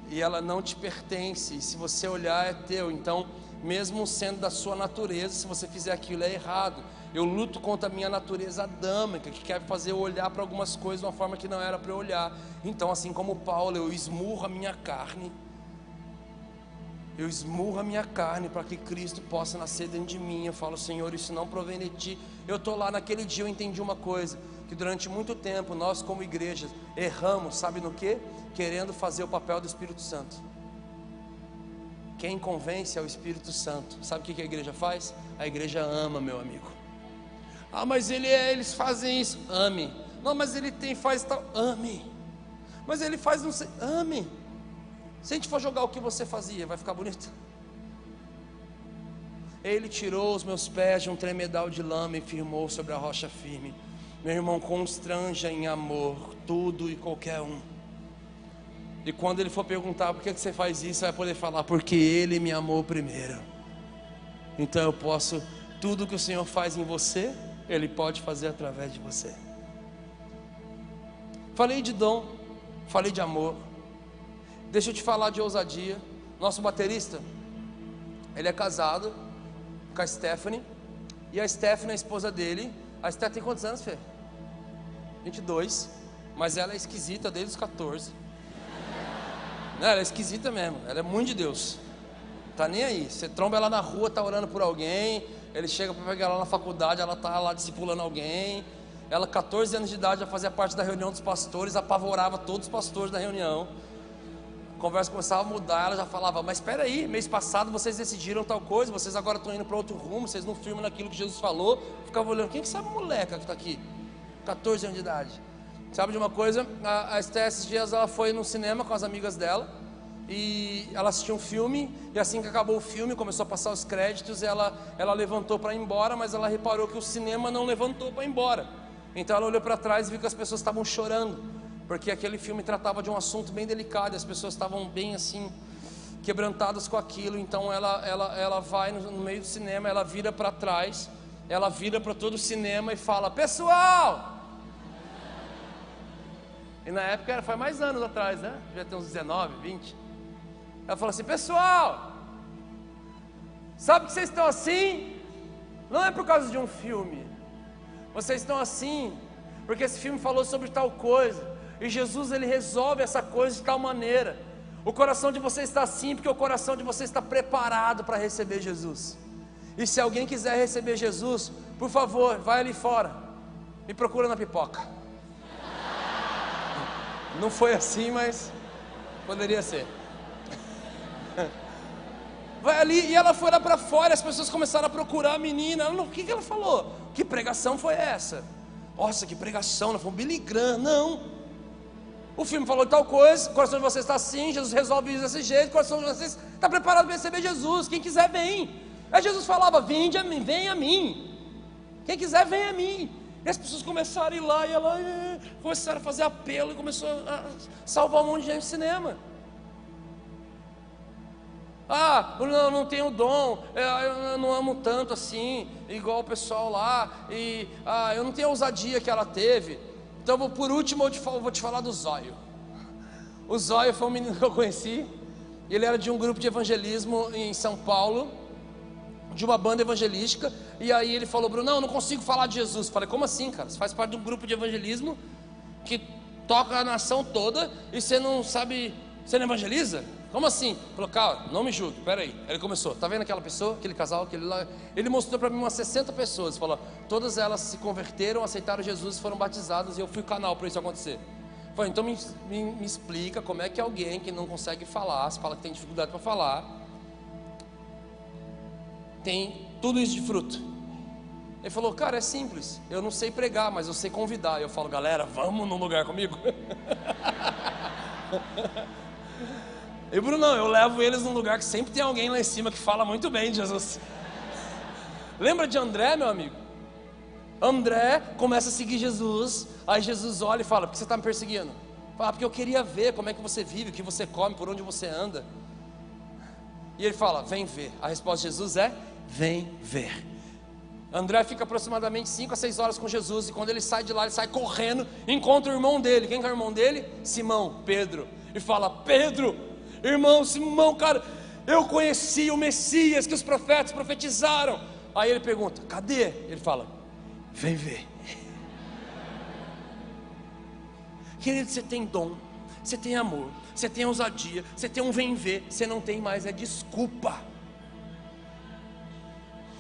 [SPEAKER 1] e ela não te pertence. E se você olhar, é teu. Então, mesmo sendo da sua natureza, se você fizer aquilo, é errado. Eu luto contra a minha natureza adâmica, que quer fazer eu olhar para algumas coisas de uma forma que não era para eu olhar. Então, assim como Paulo, eu esmurro a minha carne. Eu esmurro a minha carne para que Cristo possa nascer dentro de mim. Eu falo, Senhor, isso não provém de ti. Eu estou lá naquele dia, eu entendi uma coisa: que durante muito tempo nós, como igreja, erramos, sabe no que? Querendo fazer o papel do Espírito Santo. Quem convence é o Espírito Santo. Sabe o que a igreja faz? A igreja ama, meu amigo. Ah, mas ele é, eles fazem isso. Ame. Não, mas ele tem, faz tal. Ame. Mas ele faz não sei. Ame. Se a gente for jogar o que você fazia, vai ficar bonito? Ele tirou os meus pés de um tremedal de lama e firmou sobre a rocha firme. Meu irmão, constranja em amor tudo e qualquer um. E quando ele for perguntar por que você faz isso, vai poder falar, porque ele me amou primeiro. Então eu posso, tudo que o Senhor faz em você, ele pode fazer através de você. Falei de dom, falei de amor. Deixa eu te falar de ousadia. Nosso baterista, ele é casado com a Stephanie. E a Stephanie, a esposa dele, a Stephanie tem quantos anos, Fê? 22. Mas ela é esquisita desde os 14. Não, ela é esquisita mesmo. Ela é muito de Deus. Tá nem aí. Você tromba ela na rua, tá orando por alguém. Ele chega para pegar ela na faculdade, ela está lá discipulando alguém. Ela, 14 anos de idade, já fazia parte da reunião dos pastores, apavorava todos os pastores da reunião. Conversa começava a mudar, ela já falava: Mas espera aí, mês passado vocês decidiram tal coisa, vocês agora estão indo para outro rumo, vocês não firmam naquilo que Jesus falou. Ficava olhando: Quem que é essa moleca que está aqui? 14 anos de idade. Sabe de uma coisa? A, a Esté, esses dias, ela foi no cinema com as amigas dela e ela assistiu um filme e assim que acabou o filme começou a passar os créditos ela ela levantou para ir embora mas ela reparou que o cinema não levantou para ir embora então ela olhou para trás e viu que as pessoas estavam chorando porque aquele filme tratava de um assunto bem delicado as pessoas estavam bem assim quebrantadas com aquilo então ela ela ela vai no, no meio do cinema ela vira para trás ela vira para todo o cinema e fala pessoal e na época era, foi mais anos atrás, né? Devia ter uns 19, 20. Ela falou assim: Pessoal, sabe que vocês estão assim? Não é por causa de um filme, Vocês estão assim, porque esse filme falou sobre tal coisa. E Jesus ele resolve essa coisa de tal maneira. O coração de você está assim, porque o coração de você está preparado para receber Jesus. E se alguém quiser receber Jesus, por favor, vai ali fora. Me procura na pipoca. Não foi assim, mas poderia ser. Vai ali e ela foi lá para fora, as pessoas começaram a procurar a menina. Ela, o que, que ela falou? Que pregação foi essa? Nossa, que pregação, ela falou Billy Graham. Não. O filme falou tal coisa, o coração de vocês está assim, Jesus resolve isso desse jeito, o coração de vocês está preparado para receber Jesus. Quem quiser, vem. Aí Jesus falava: Vinde a mim, vem a mim. Quem quiser, vem a mim. E as pessoas começaram a ir lá e ela eh, começaram a fazer apelo e começou a salvar um monte de gente no cinema. Ah, eu não tenho dom, eu não amo tanto assim, igual o pessoal lá, e ah, eu não tenho a ousadia que ela teve. Então, por último, eu, te vou te falar do Zóio. O Zóio foi um menino que eu conheci, ele era de um grupo de evangelismo em São Paulo, de uma banda evangelística, e aí ele falou: Bruno, não, eu não consigo falar de Jesus. Falei: como assim, cara? Você faz parte de um grupo de evangelismo que toca a nação toda e você não sabe, você não evangeliza? Como assim? Falou, cara, não me julgue, peraí. Ele começou, tá vendo aquela pessoa, aquele casal, aquele lá? Ele mostrou para mim umas 60 pessoas, falou, todas elas se converteram, aceitaram Jesus, foram batizadas e eu fui o canal para isso acontecer. Falei, então me, me, me, explica como é que alguém que não consegue falar, se fala que tem dificuldade para falar, tem tudo isso de fruto. Ele falou, cara, é simples, eu não sei pregar, mas eu sei convidar. Eu falo, galera, vamos num lugar comigo. E Bruno, não, eu levo eles num lugar que sempre tem alguém lá em cima que fala muito bem de Jesus. Lembra de André, meu amigo? André começa a seguir Jesus, aí Jesus olha e fala: Por que você está me perseguindo? Fala, porque eu queria ver como é que você vive, o que você come, por onde você anda. E ele fala: Vem ver. A resposta de Jesus é: Vem ver. André fica aproximadamente 5 a 6 horas com Jesus, e quando ele sai de lá, ele sai correndo, encontra o irmão dele. Quem é o irmão dele? Simão, Pedro. E fala: Pedro, Irmão Simão, cara, eu conheci o Messias que os profetas profetizaram. Aí ele pergunta: cadê? Ele fala: vem ver. Querido, você tem dom, você tem amor, você tem ousadia, você tem um vem ver, você não tem mais é desculpa.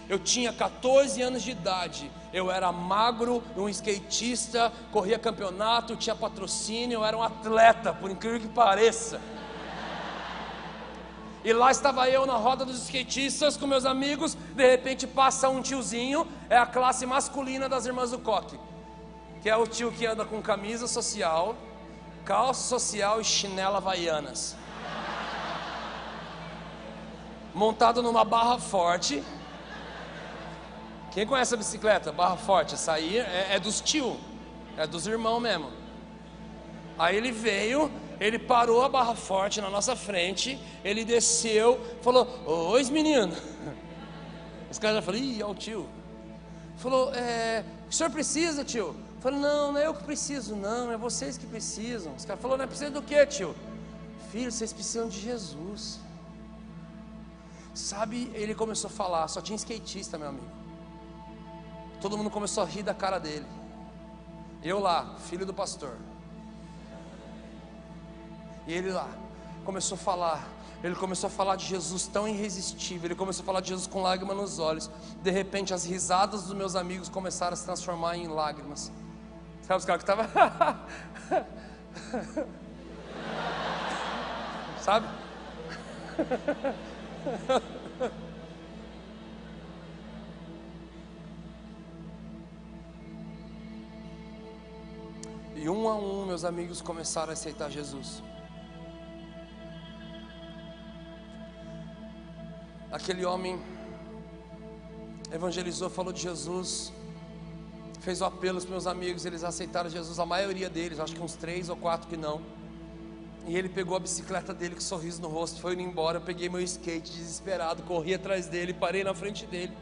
[SPEAKER 1] Eu tinha 14 anos de idade, eu era magro, um skatista, corria campeonato, tinha patrocínio, eu era um atleta, por incrível que pareça. E lá estava eu na roda dos skatistas com meus amigos. De repente passa um tiozinho, é a classe masculina das irmãs do coque, que é o tio que anda com camisa social, calça social e chinela havaianas. Montado numa barra forte. Quem conhece a bicicleta? Barra forte, essa aí é, é dos tio, é dos irmãos mesmo. Aí ele veio, ele parou a barra forte na nossa frente, ele desceu, falou: Oi, menino. Os caras já falaram: Ih, é o tio. Falou: é, O senhor precisa, tio? Falei: Não, não é eu que preciso, não, é vocês que precisam. Os caras falaram: Não é precisa do que, tio? Filho, vocês precisam de Jesus. Sabe, ele começou a falar, só tinha skatista, meu amigo. Todo mundo começou a rir da cara dele. Eu lá, filho do pastor. E ele lá começou a falar. Ele começou a falar de Jesus tão irresistível. Ele começou a falar de Jesus com lágrimas nos olhos. De repente, as risadas dos meus amigos começaram a se transformar em lágrimas. Sabe os caras que estavam. Sabe? E um a um, meus amigos começaram a aceitar Jesus. Aquele homem evangelizou, falou de Jesus, fez o apelo aos meus amigos, eles aceitaram Jesus, a maioria deles, acho que uns três ou quatro que não. E ele pegou a bicicleta dele com um sorriso no rosto, foi indo embora. Eu peguei meu skate desesperado, corri atrás dele, parei na frente dele,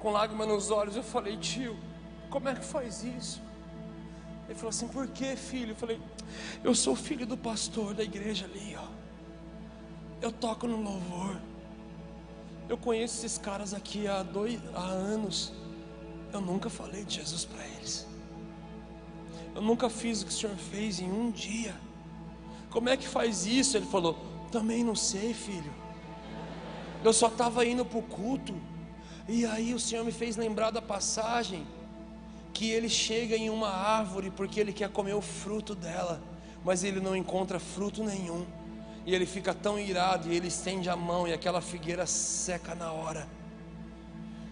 [SPEAKER 1] com lágrimas nos olhos. Eu falei, tio, como é que faz isso? Ele falou assim: por que, filho? Eu falei: eu sou filho do pastor da igreja ali, ó. Eu toco no louvor. Eu conheço esses caras aqui há, dois, há anos. Eu nunca falei de Jesus para eles. Eu nunca fiz o que o Senhor fez em um dia. Como é que faz isso? Ele falou: Também não sei, filho. Eu só estava indo para o culto. E aí o Senhor me fez lembrar da passagem que ele chega em uma árvore porque ele quer comer o fruto dela, mas ele não encontra fruto nenhum. E ele fica tão irado e ele estende a mão e aquela figueira seca na hora.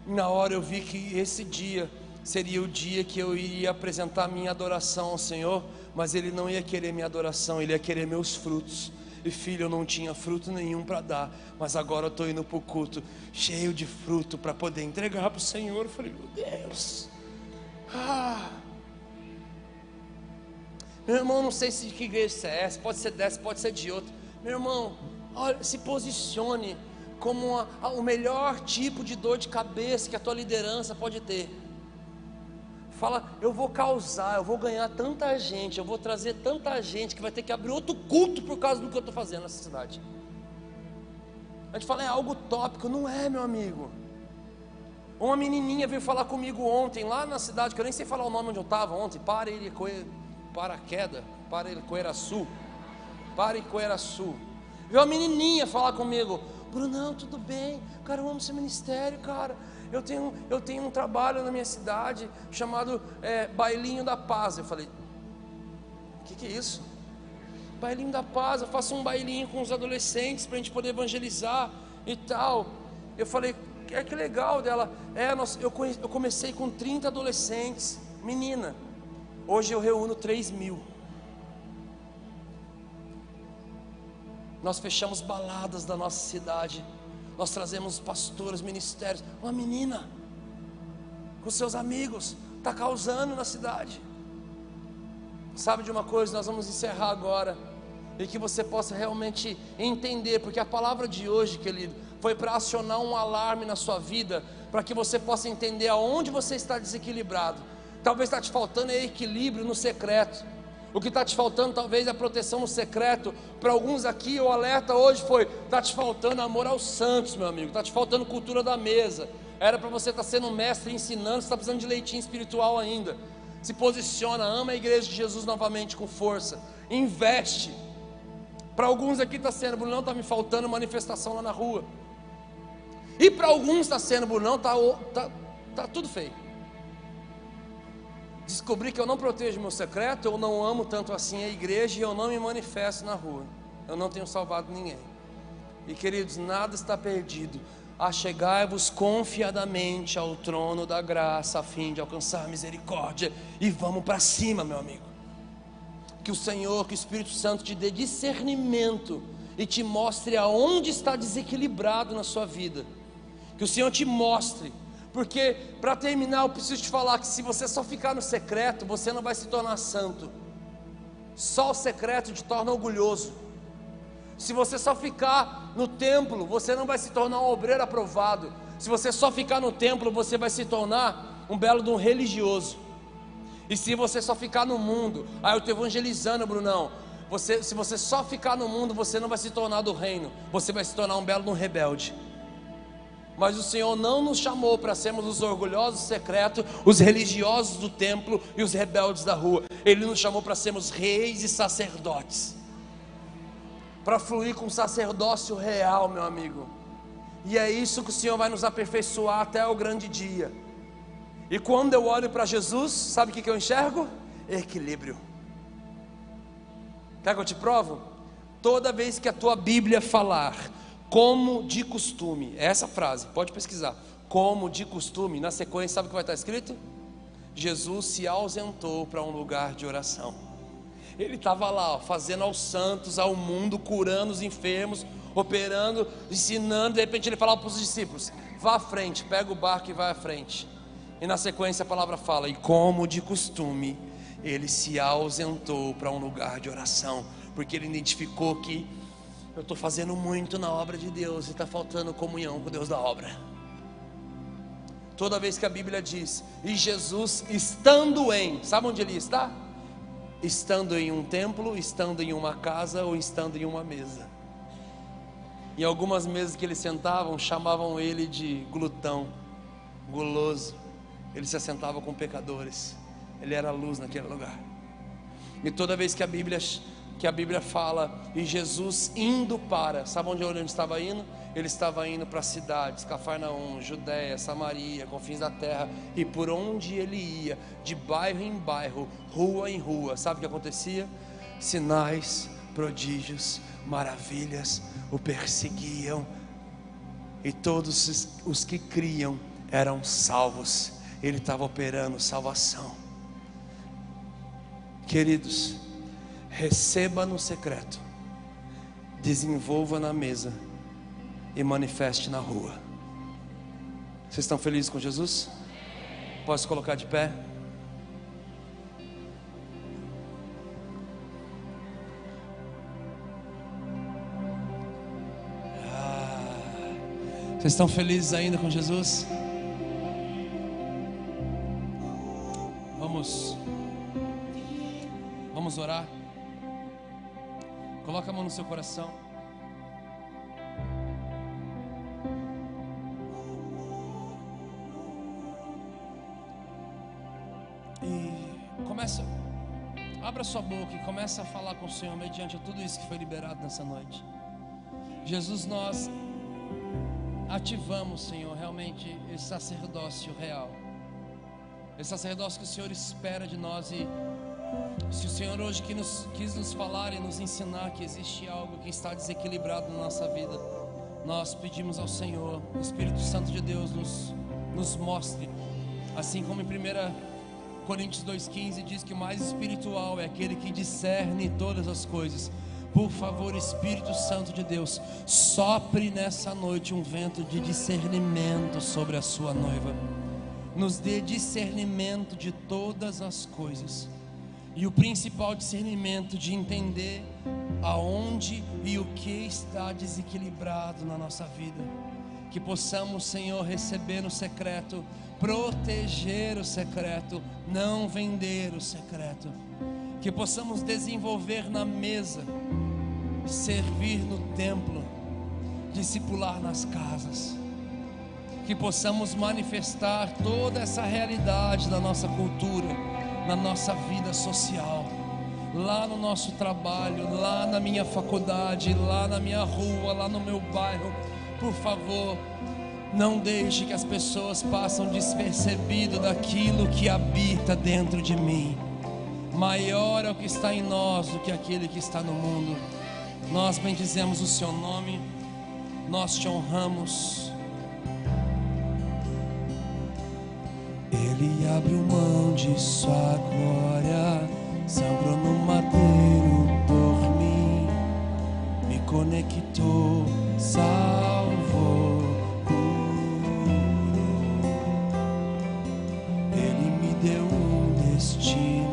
[SPEAKER 1] Na hora eu vi que esse dia seria o dia que eu iria apresentar minha adoração ao Senhor, mas ele não ia querer minha adoração, ele ia querer meus frutos. E filho, eu não tinha fruto nenhum para dar, mas agora eu estou indo para o culto, cheio de fruto para poder entregar para o Senhor. Eu falei, meu Deus, ah. Meu irmão, não sei se de que igreja é essa, pode ser dessa, pode ser de outra. Meu irmão, olha, se posicione como a, a, o melhor tipo de dor de cabeça que a tua liderança pode ter. Fala, eu vou causar, eu vou ganhar tanta gente, eu vou trazer tanta gente que vai ter que abrir outro culto por causa do que eu estou fazendo nessa cidade. A gente fala, é algo tópico, não é, meu amigo. Uma menininha veio falar comigo ontem, lá na cidade, que eu nem sei falar o nome onde eu estava ontem, Pariricoe, Paraqueda, Pariricoeiraçu, Paricoeiraçu. Veio uma menininha falar comigo, Brunão, tudo bem? Cara, eu amo seu ministério, cara. Eu tenho, eu tenho um trabalho na minha cidade chamado é, Bailinho da Paz. Eu falei, o que, que é isso? Bailinho da Paz, eu faço um bailinho com os adolescentes para a gente poder evangelizar e tal. Eu falei, é que legal dela. É, nós, eu, eu comecei com 30 adolescentes, menina. Hoje eu reúno 3 mil. Nós fechamos baladas da nossa cidade. Nós trazemos pastores, ministérios. Uma menina com seus amigos está causando na cidade. Sabe de uma coisa? Nós vamos encerrar agora e que você possa realmente entender, porque a palavra de hoje, querido, foi para acionar um alarme na sua vida, para que você possa entender aonde você está desequilibrado. Talvez está te faltando equilíbrio no secreto. O que está te faltando talvez é proteção no secreto. Para alguns aqui, o alerta hoje foi: está te faltando amor aos santos, meu amigo. Está te faltando cultura da mesa. Era para você estar tá sendo mestre ensinando, você está precisando de leitinho espiritual ainda. Se posiciona, ama a igreja de Jesus novamente com força. Investe. Para alguns aqui está sendo, Bruno, não está me faltando manifestação lá na rua. E para alguns está sendo, Brunão, está tá, tá tudo feio. Descobri que eu não protejo meu secreto, eu não amo tanto assim a igreja e eu não me manifesto na rua. Eu não tenho salvado ninguém. E queridos, nada está perdido. Achegai-vos confiadamente ao trono da graça, a fim de alcançar misericórdia. E vamos para cima, meu amigo. Que o Senhor, que o Espírito Santo te dê discernimento e te mostre aonde está desequilibrado na sua vida que o Senhor te mostre. Porque, para terminar, eu preciso te falar que se você só ficar no secreto, você não vai se tornar santo. Só o secreto te torna orgulhoso. Se você só ficar no templo, você não vai se tornar um obreiro aprovado. Se você só ficar no templo, você vai se tornar um belo de um religioso. E se você só ficar no mundo, ah, eu estou evangelizando, Brunão. Você, se você só ficar no mundo, você não vai se tornar do reino, você vai se tornar um belo de um rebelde. Mas o Senhor não nos chamou para sermos os orgulhosos secretos, os religiosos do templo e os rebeldes da rua. Ele nos chamou para sermos reis e sacerdotes. Para fluir com sacerdócio real, meu amigo. E é isso que o Senhor vai nos aperfeiçoar até o grande dia. E quando eu olho para Jesus, sabe o que eu enxergo? Equilíbrio. Quer que eu te provo? Toda vez que a tua Bíblia falar como de costume. É essa frase, pode pesquisar. Como de costume, na sequência, sabe o que vai estar escrito? Jesus se ausentou para um lugar de oração. Ele estava lá, ó, fazendo aos santos, ao mundo, curando os enfermos, operando, ensinando. De repente ele falava para os discípulos: vá à frente, pega o barco e vai à frente. E na sequência a palavra fala: e como de costume, ele se ausentou para um lugar de oração, porque ele identificou que eu estou fazendo muito na obra de Deus e está faltando comunhão com Deus da obra. Toda vez que a Bíblia diz, e Jesus estando em, sabe onde ele está? Estando em um templo, estando em uma casa ou estando em uma mesa. Em algumas mesas que eles sentavam, chamavam ele de glutão, guloso, Ele se assentava com pecadores. Ele era luz naquele lugar. E toda vez que a Bíblia que a Bíblia fala e Jesus indo para, sabe onde ele estava indo? Ele estava indo para cidades, Cafarnaum, Judéia, Samaria, confins da terra, e por onde ele ia, de bairro em bairro, rua em rua, sabe o que acontecia? Sinais, prodígios, maravilhas o perseguiam, e todos os que criam eram salvos. Ele estava operando salvação. Queridos, receba no secreto, desenvolva na mesa e manifeste na rua. Vocês estão felizes com Jesus? Posso colocar de pé? Ah, vocês estão felizes ainda com Jesus? Vamos, vamos orar. Coloca a mão no seu coração. E começa, abra sua boca e começa a falar com o Senhor mediante tudo isso que foi liberado nessa noite. Jesus, nós ativamos, Senhor, realmente esse sacerdócio real. Esse sacerdócio que o Senhor espera de nós e se o Senhor hoje que nos, quis nos falar e nos ensinar que existe algo que está desequilibrado na nossa vida, nós pedimos ao Senhor, o Espírito Santo de Deus nos, nos mostre, assim como em 1 Coríntios 2,15 diz que o mais espiritual é aquele que discerne todas as coisas. Por favor, Espírito Santo de Deus, sopre nessa noite um vento de discernimento sobre a sua noiva. Nos dê discernimento de todas as coisas e o principal discernimento de entender aonde e o que está desequilibrado na nossa vida. Que possamos, Senhor, receber no secreto, proteger o secreto, não vender o secreto. Que possamos desenvolver na mesa, servir no templo, discipular nas casas. Que possamos manifestar toda essa realidade da nossa cultura na nossa vida social, lá no nosso trabalho, lá na minha faculdade, lá na minha rua, lá no meu bairro. Por favor, não deixe que as pessoas passem despercebido daquilo que habita dentro de mim. Maior é o que está em nós do que aquele que está no mundo. Nós bendizemos o seu nome, nós te honramos. Ele abriu mão de sua glória, sangrou no madeiro por mim, me conectou, salvou, Ele me deu um destino,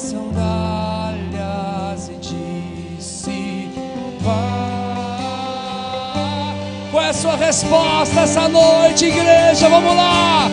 [SPEAKER 1] sandálias e disse: Vai. Qual é a sua resposta essa noite, igreja? Vamos lá!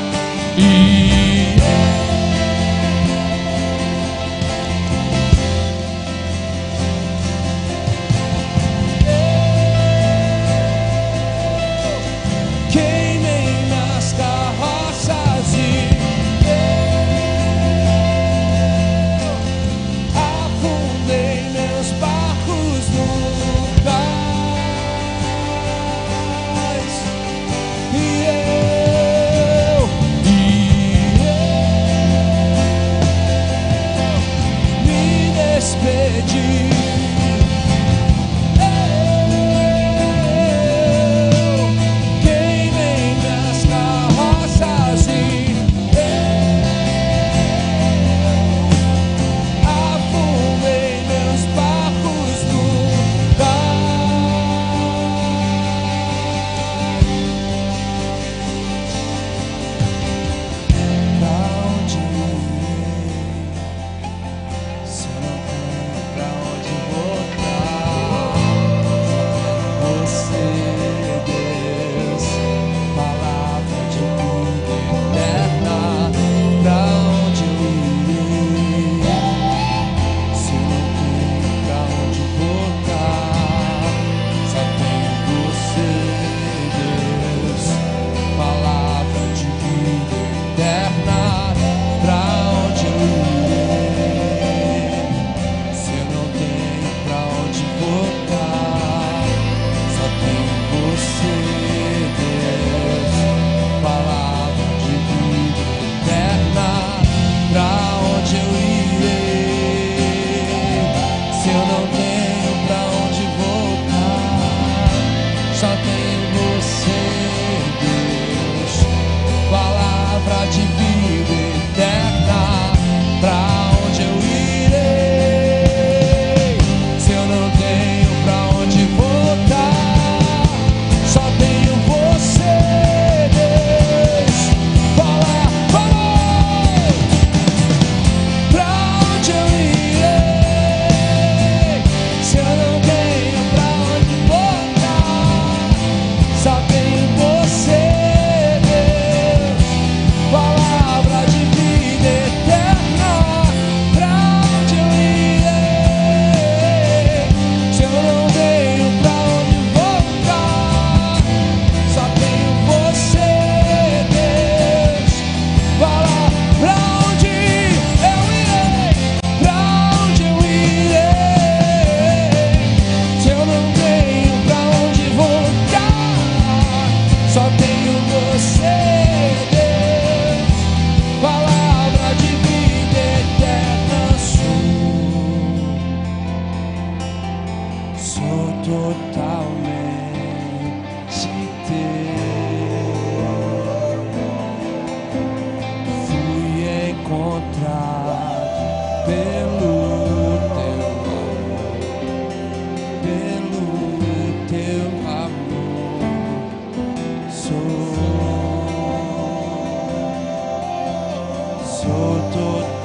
[SPEAKER 1] Sou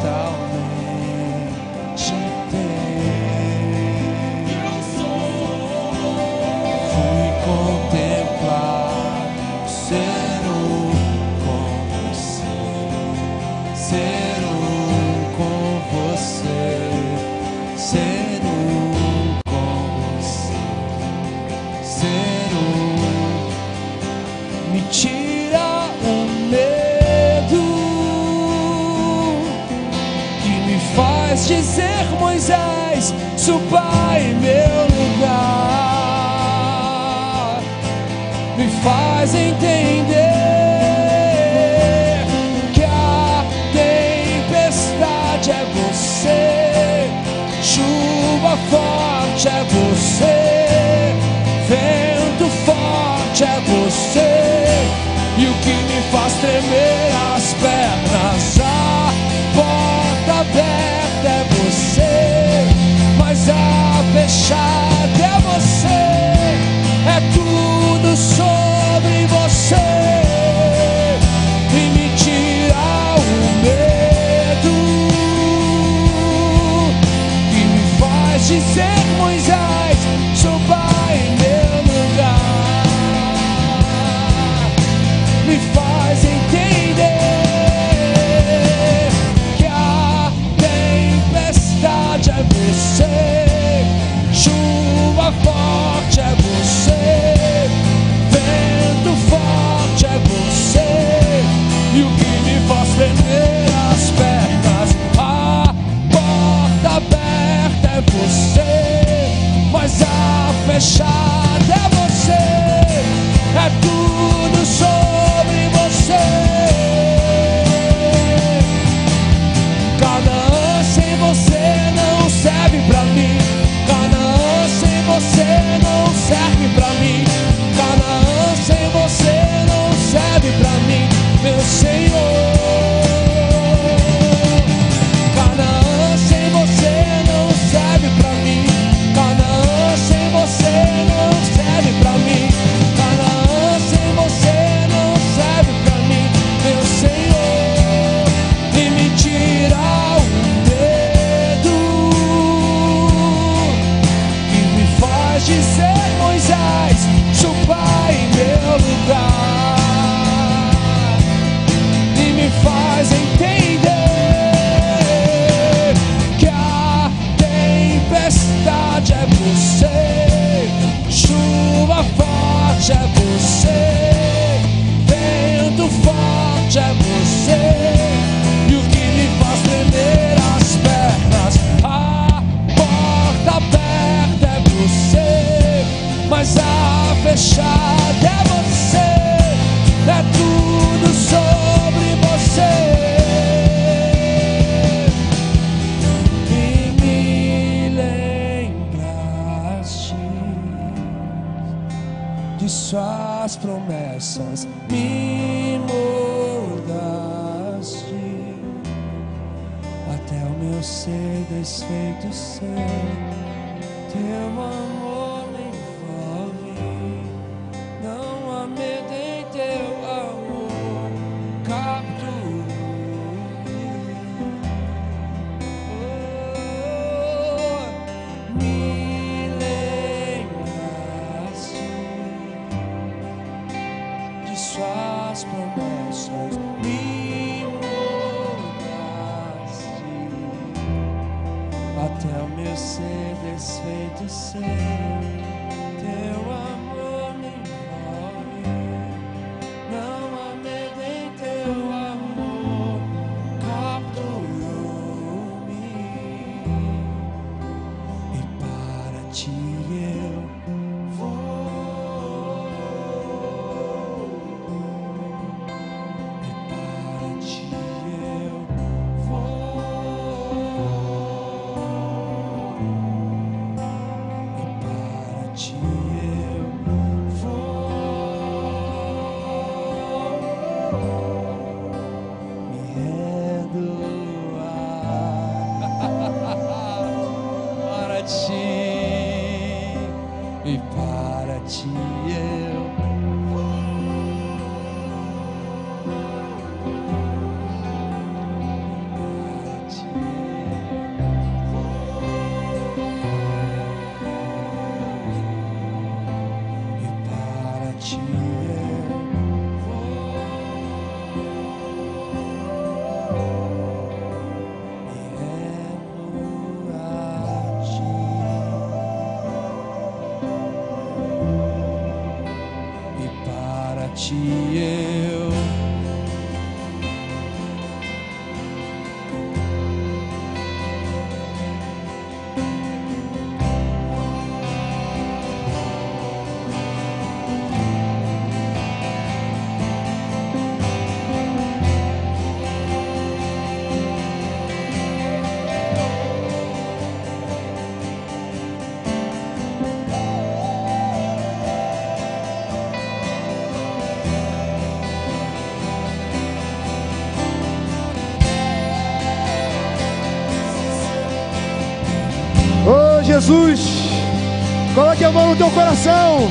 [SPEAKER 2] mão no teu coração.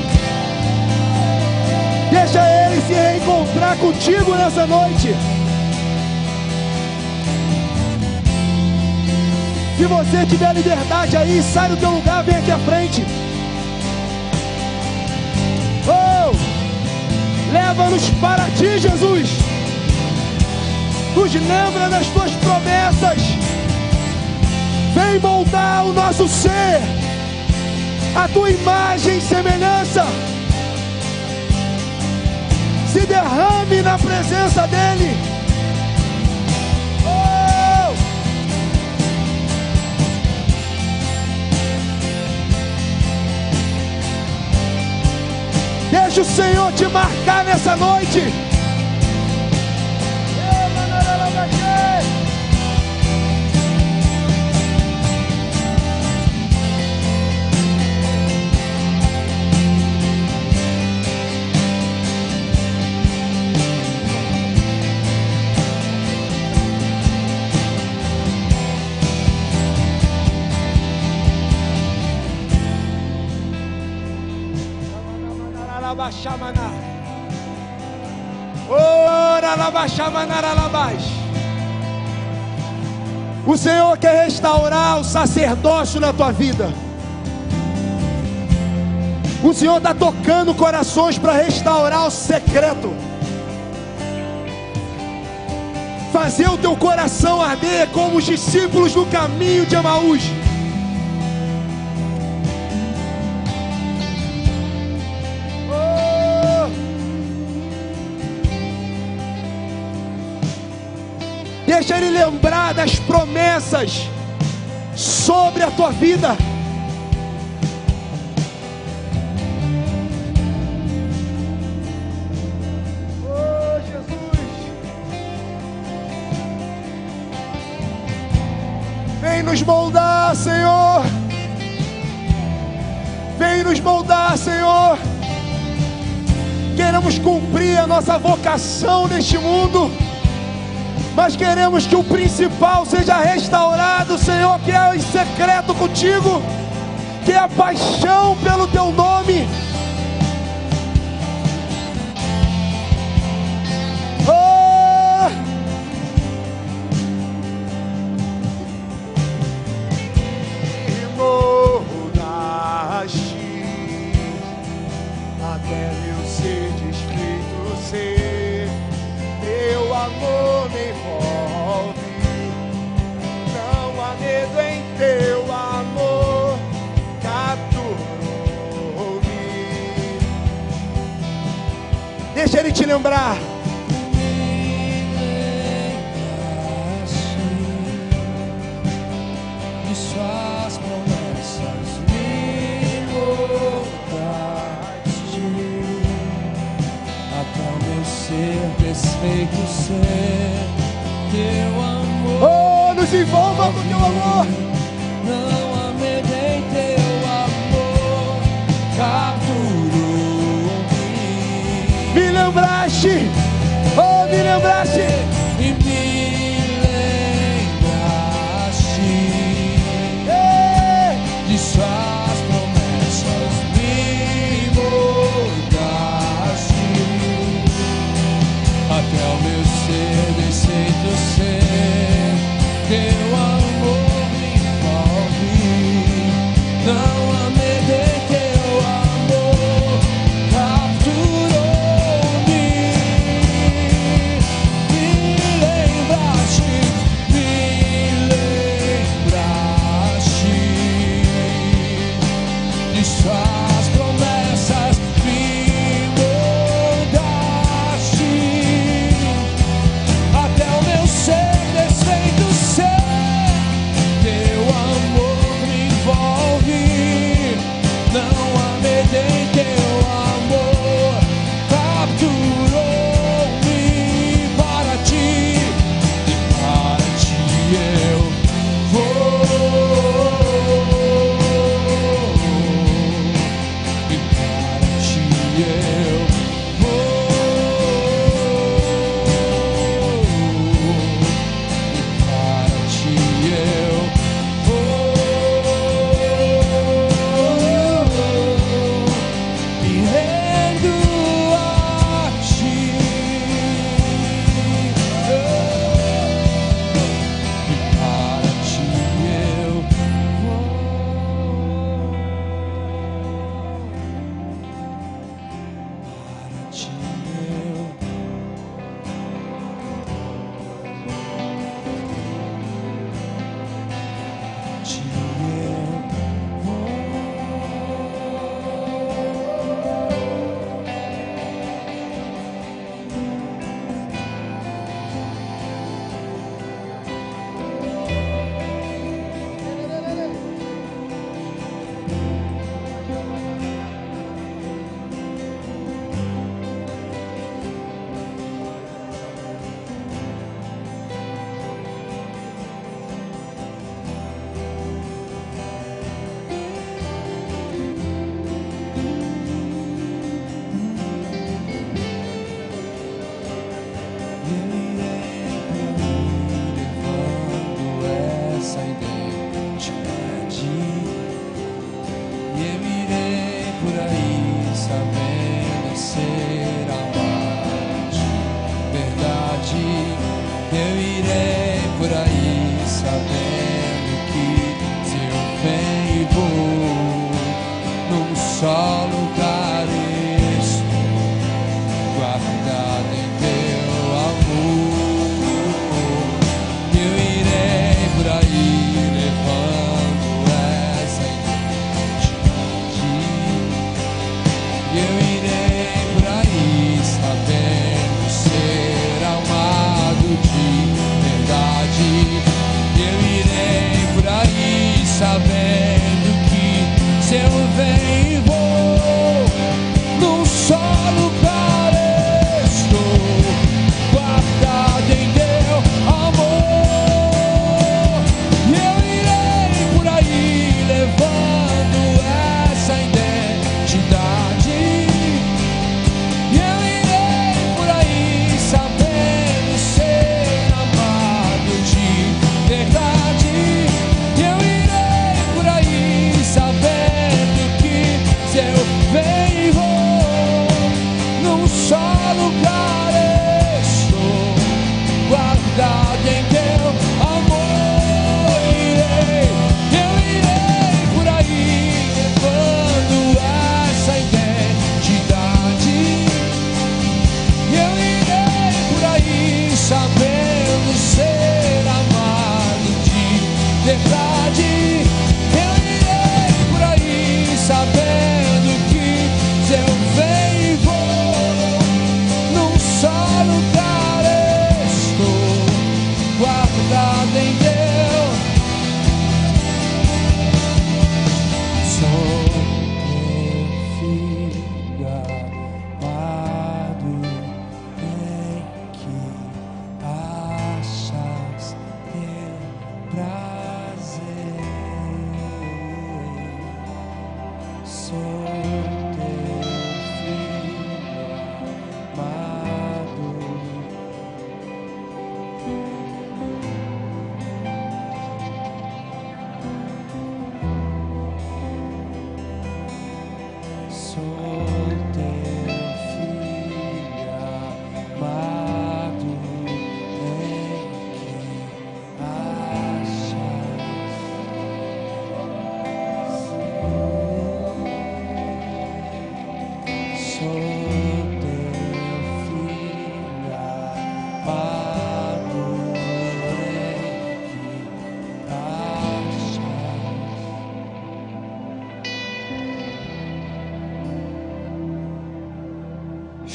[SPEAKER 2] Deixa ele se reencontrar contigo nessa noite. Se você tiver liberdade aí, sai do teu lugar, vem aqui à frente. Oh, leva-nos para ti, Jesus. Nos lembra das tuas promessas. Vem moldar o nosso ser, a tua imagem e semelhança. Se derrame na presença dEle. Oh! Deixa o Senhor te marcar nessa noite. Ora. O Senhor quer restaurar o sacerdócio na tua vida. O Senhor está tocando corações para restaurar o secreto. Fazer o teu coração arder como os discípulos do caminho de Emaús. Deixa ele lembrar das promessas sobre a tua vida. Oh, Jesus. Vem nos moldar, Senhor. Vem nos moldar, Senhor. Queremos cumprir a nossa vocação neste mundo mas queremos que o principal seja restaurado, Senhor, que é em secreto contigo, que é a paixão pelo teu nome.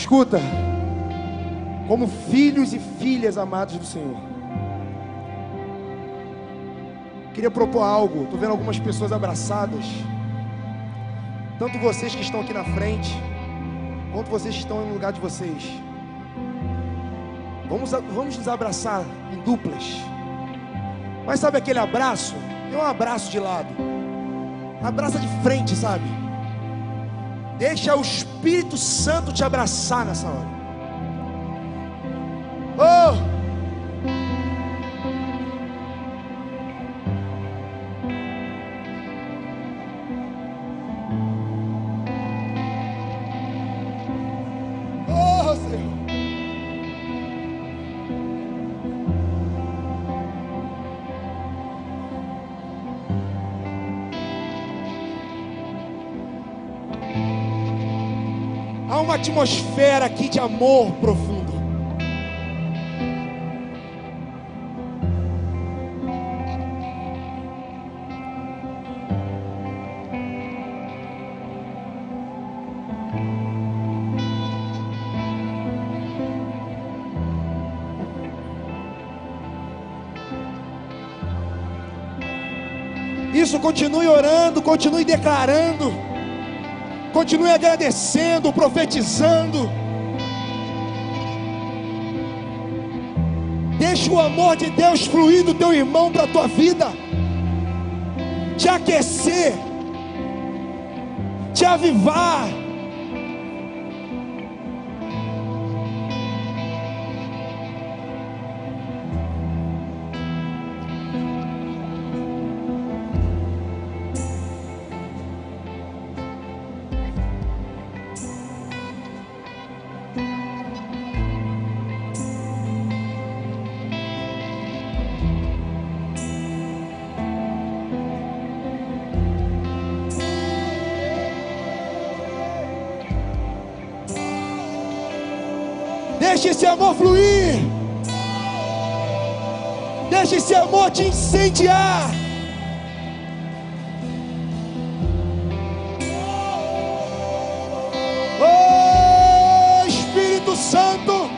[SPEAKER 2] Escuta, como filhos e filhas amados do Senhor. Queria propor algo. Estou vendo algumas pessoas abraçadas. Tanto vocês que estão aqui na frente, quanto vocês que estão no lugar de vocês. Vamos, vamos nos abraçar em duplas. Mas sabe aquele abraço? É um abraço de lado. Abraça de frente, sabe? Deixa o Espírito Santo te abraçar nessa hora. Atmosfera aqui de amor profundo. Isso continue orando, continue declarando. Continue agradecendo, profetizando. Deixa o amor de Deus fluir do teu irmão para a tua vida, te aquecer, te avivar. Esse amor fluir. Deixe esse amor te incendiar. Oh, Espírito Santo.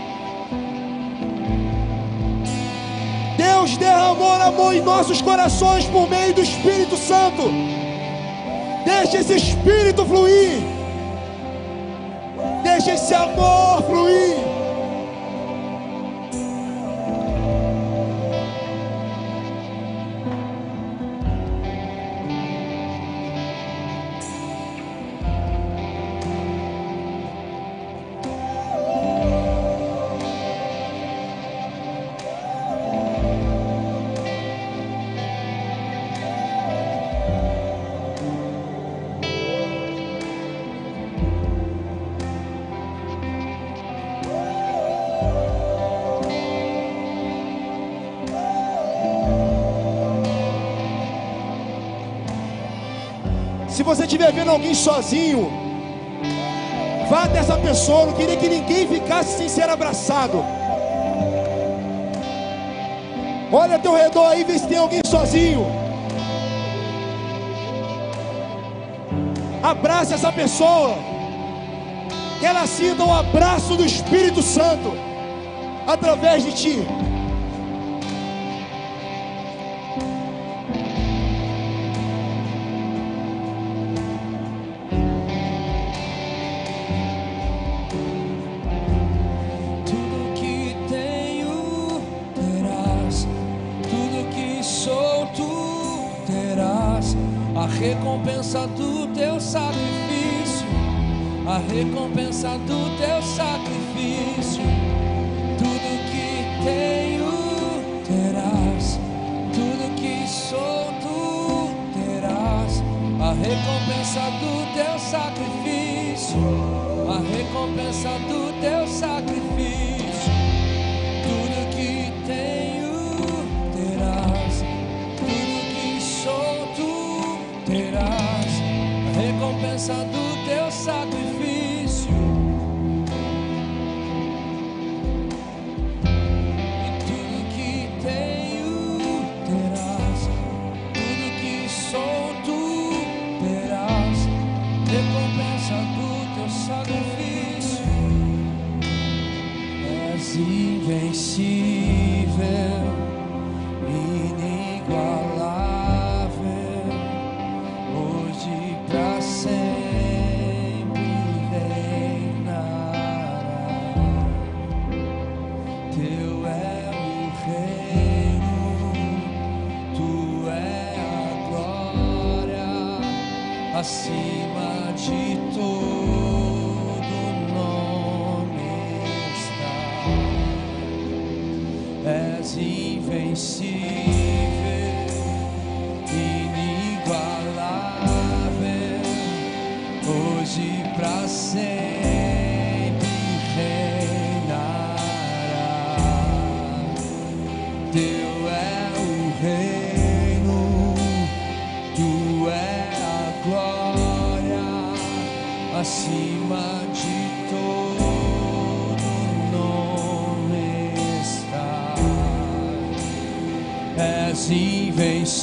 [SPEAKER 2] Deus derramou amor em nossos corações por meio do Espírito Santo. Deixe esse Espírito fluir. Deixe esse amor você estiver vendo alguém sozinho, vá dessa pessoa. Não queria que ninguém ficasse sem ser abraçado. Olha ao teu redor aí, vê se tem alguém sozinho. Abraça essa pessoa. Que ela sinta o abraço do Espírito Santo através de ti.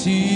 [SPEAKER 2] see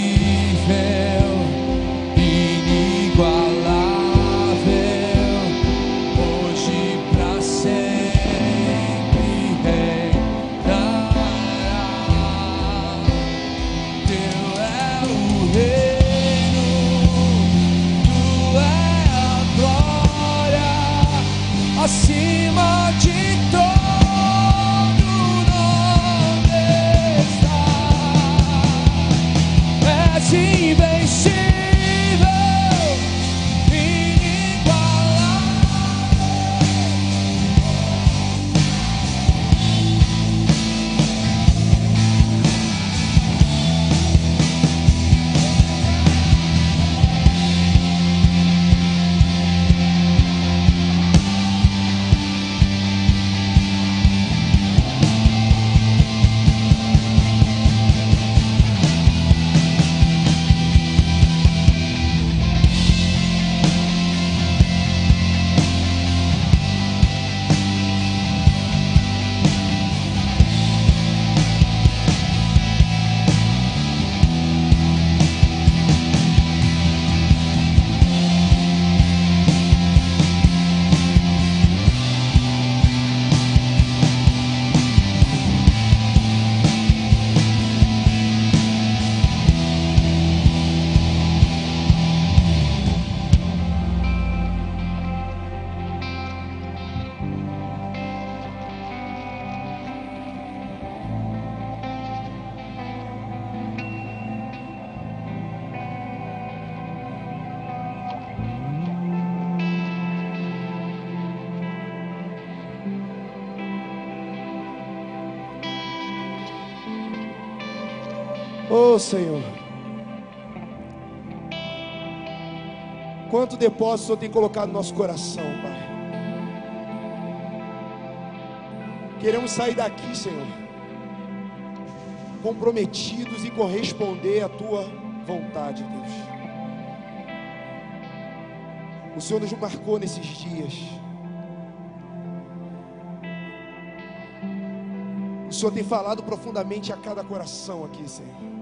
[SPEAKER 2] Senhor. Quanto depósito o Senhor tem colocado no nosso coração, Pai. Queremos sair daqui, Senhor, comprometidos em corresponder à Tua vontade, Deus. O Senhor nos marcou nesses dias. O Senhor tem falado profundamente a cada coração aqui, Senhor.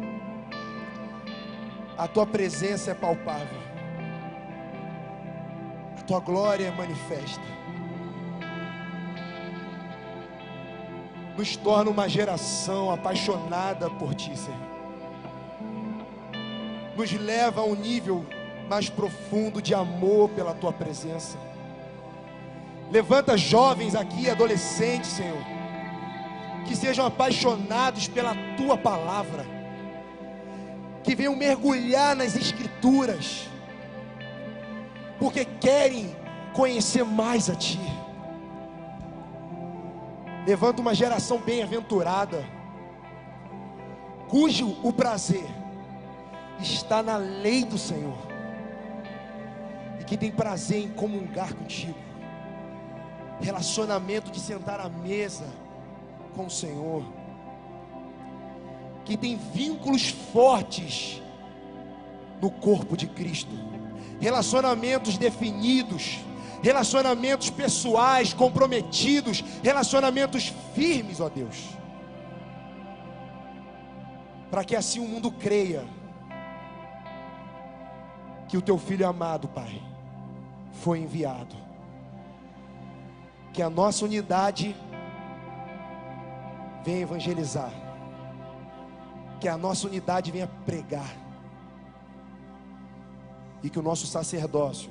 [SPEAKER 2] A tua presença é palpável. A tua glória é manifesta. Nos torna uma geração apaixonada por ti, Senhor. Nos leva a um nível mais profundo de amor pela tua presença. Levanta jovens aqui, adolescentes, Senhor, que sejam apaixonados pela tua palavra que venham mergulhar nas Escrituras, porque querem conhecer mais a Ti. Levanta uma geração bem-aventurada, cujo o prazer está na lei do Senhor, e que tem prazer em comungar contigo, relacionamento de sentar à mesa com o Senhor que tem vínculos fortes no corpo de Cristo, relacionamentos definidos, relacionamentos pessoais comprometidos, relacionamentos firmes, ó Deus, para que assim o mundo creia que o teu filho amado, Pai, foi enviado, que a nossa unidade venha evangelizar, que a nossa unidade venha pregar, e que o nosso sacerdócio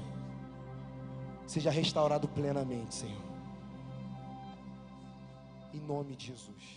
[SPEAKER 2] seja restaurado plenamente, Senhor. Em nome de Jesus.